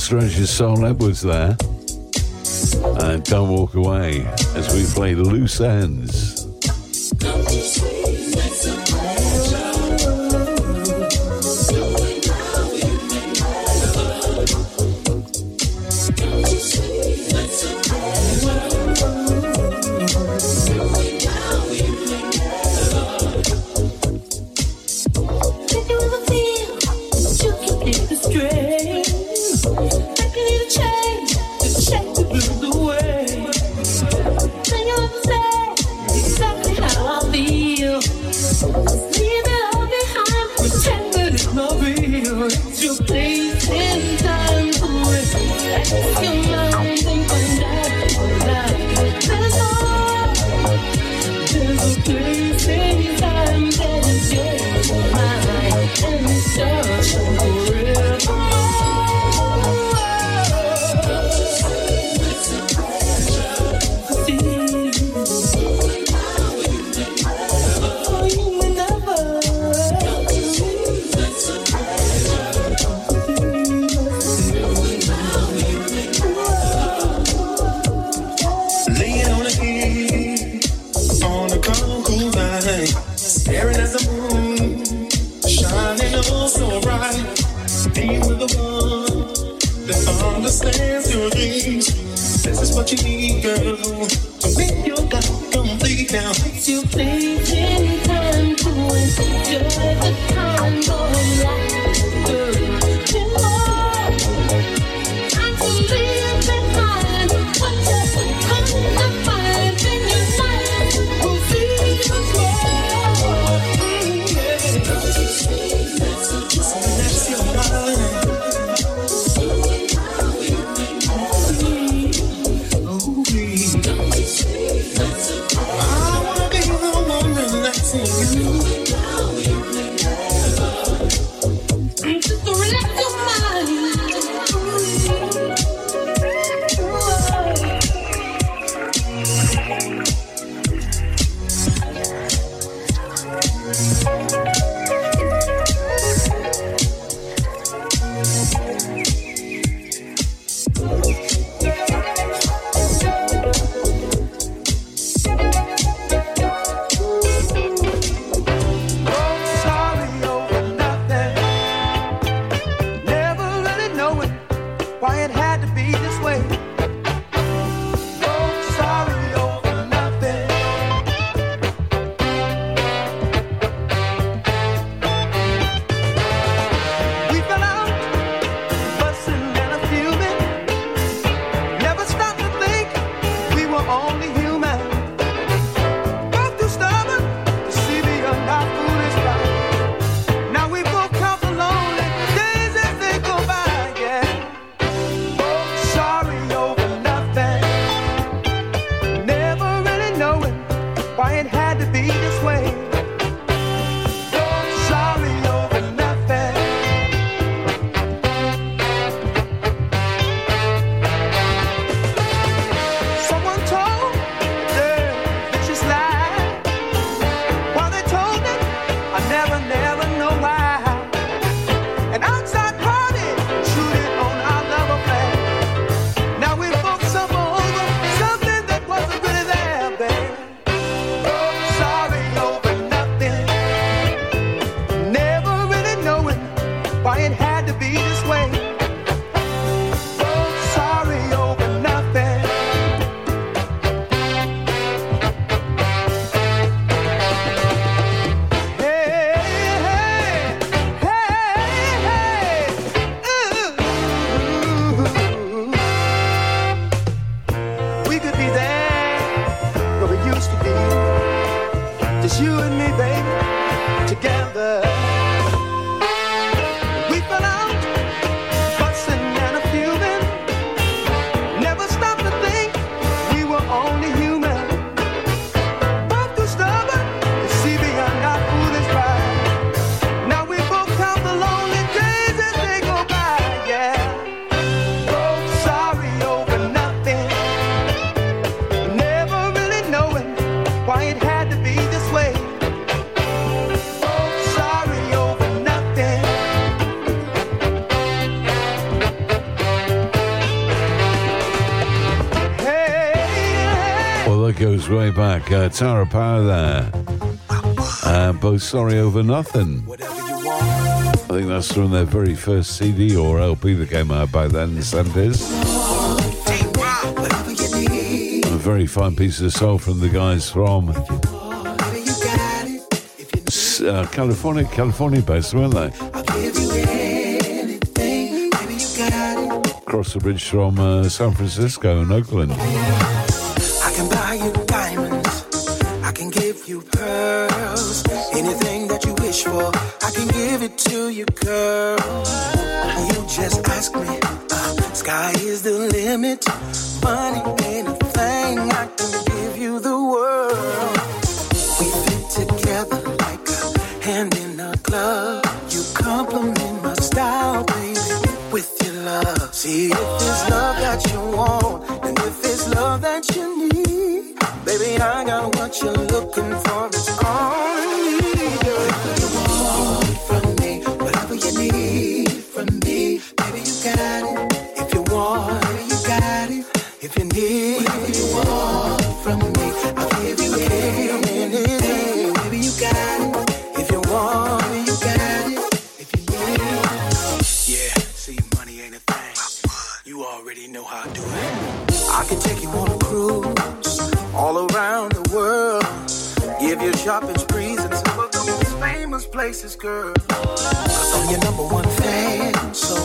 [SPEAKER 20] Stretch Soul Upwards there. And Don't Walk Away as we play Loose Ends.
[SPEAKER 22] Music, uh, Tower of
[SPEAKER 1] Power there. Uh, both Sorry Over Nothing. I think that's from their very first CD or LP that came out by then the 70s. A very fine piece of soul from the guys from uh, California, California based, weren't they? Across the bridge from uh, San Francisco and Oakland.
[SPEAKER 6] limit. Money ain't a thing. I can give you the world. We fit together like a hand in a glove. You compliment my style, baby, with your love. See if it's love that you want, and if it's love that you need, baby, I got what you're looking for. Girl. I'm your number one fan, so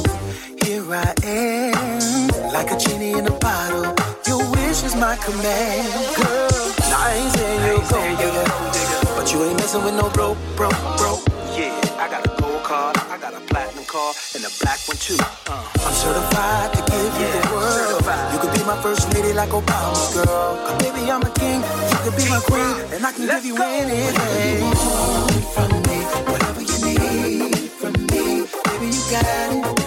[SPEAKER 6] here I am. Like a genie in a bottle, your wish is my command, girl. I ain't saying you're gold digger, but you ain't messing with no broke, broke, broke. Yeah, I got a gold card, I got a platinum card, and a black one too. Uh, I'm certified to give you the world. You could be my first lady like Obama's girl. Cause baby, I'm a king, you could be my queen, and I can give you anything. you want from me, you from me, baby, you got it.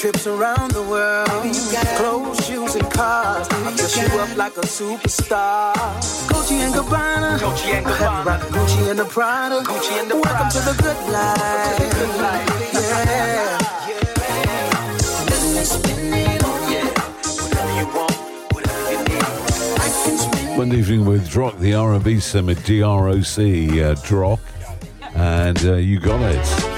[SPEAKER 6] Trips around the world. Clothes, shoes, and cars. I dress you up like a superstar. Gucci and Gabbana. Gucci and Gabbana. Gucci and the Prada. Gucci and the Welcome to the good life. Yeah. Let me spin it on you. Whatever you want, whatever you need. I can spin
[SPEAKER 1] One evening with Drock, the R&B Summit, D-R-O-C, uh, Drock, and uh, you got it.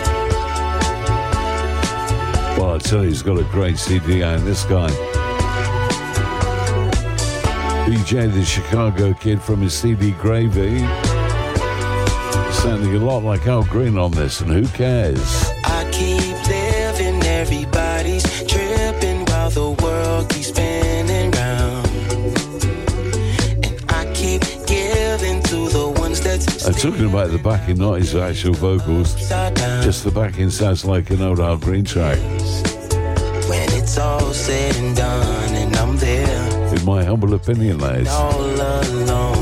[SPEAKER 1] Well, I tell you, he's got a great CD out. This guy, BJ, the Chicago kid from his CD Gravy, sounding a lot like Al Green on this, and who cares? I'm talking about the backing, not his actual vocals. Just the backing sounds like an old Al Green track.
[SPEAKER 9] when it's all said and done, and I'm there.
[SPEAKER 1] In my humble opinion, lads.
[SPEAKER 9] all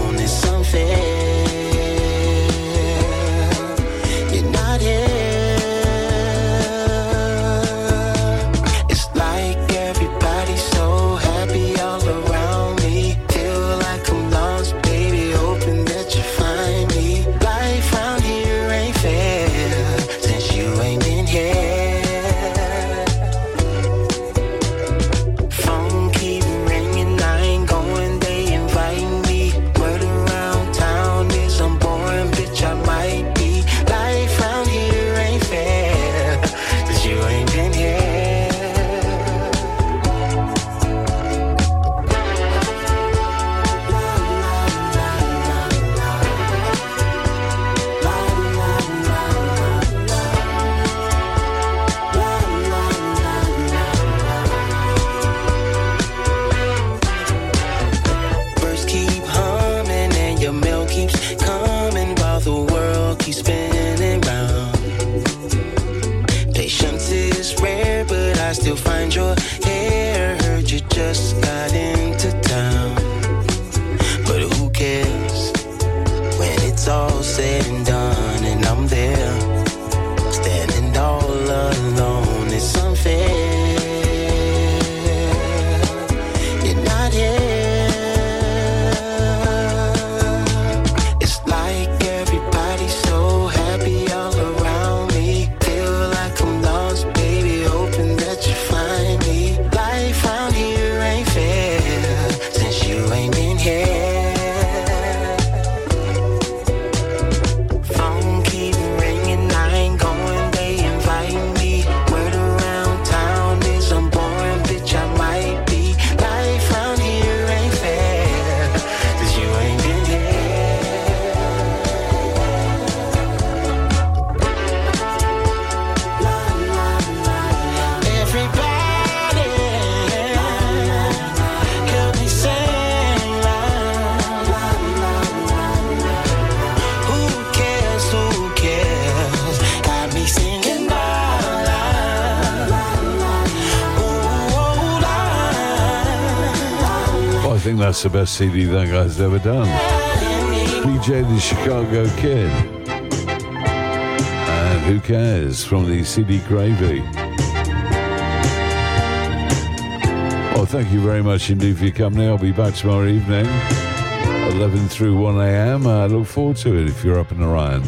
[SPEAKER 23] That's the best CD that guy's ever done. BJ the Chicago Kid. And who cares from the CD Gravy. Well, thank you very much indeed for your company. I'll be back tomorrow evening, 11 through 1 a.m. I look forward to it if you're up and around.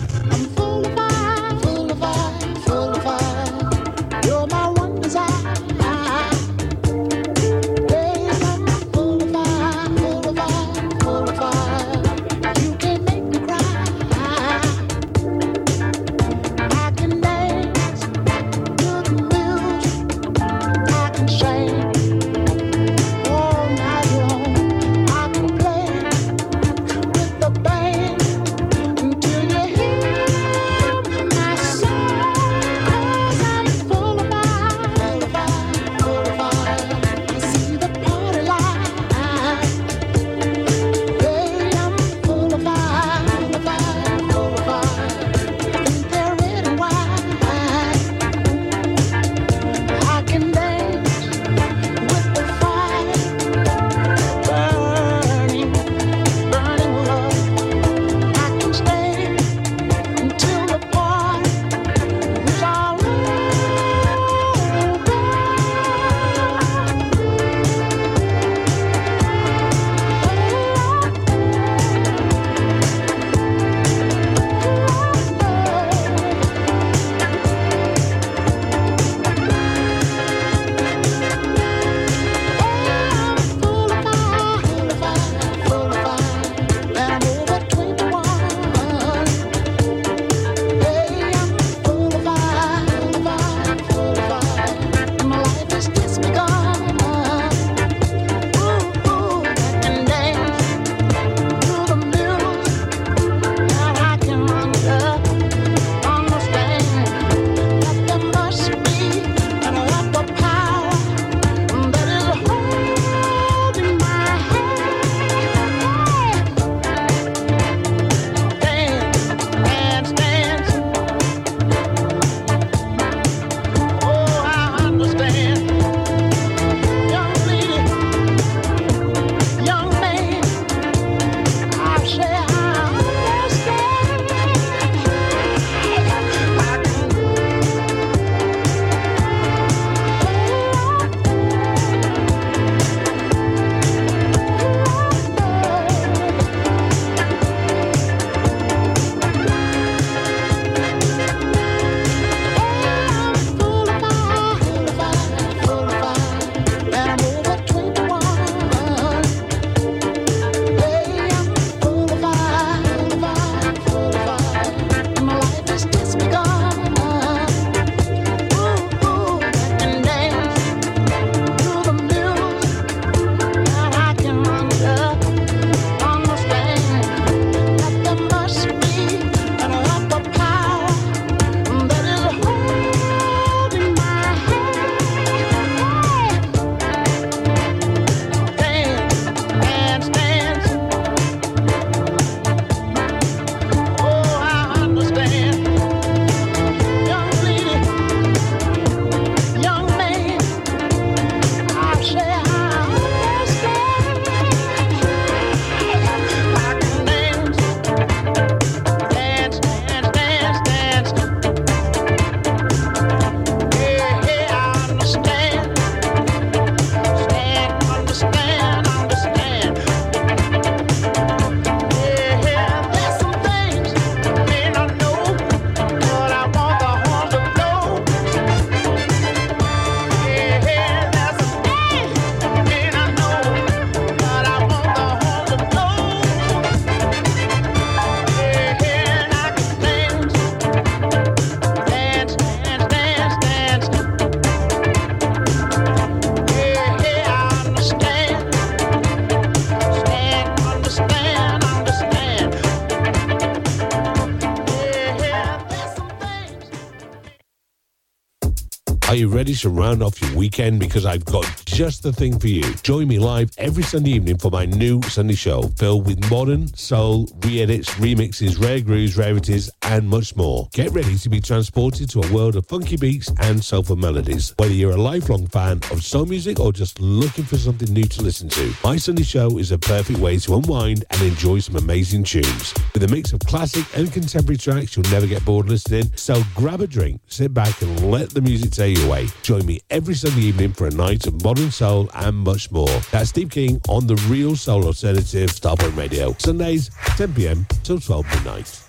[SPEAKER 2] ready to round off your weekend? Because I've got just the thing for you. Join me live every Sunday evening for my new Sunday show filled with modern, soul, re edits, remixes, rare grooves, rarities, and much more. Get ready to be transported to a world of funky beats and soulful melodies. Whether you're a lifelong fan of soul music or just looking for something new to listen to, my Sunday show is a perfect way to unwind and enjoy some amazing tunes. With a mix of classic and contemporary tracks, you'll never get bored listening. So grab a drink sit back, and let the music take you away. Join me every Sunday evening for a night of modern soul and much more. That's Steve King on the Real Soul Alternative Starpoint Radio. Sundays, 10 p.m. till 12 midnight.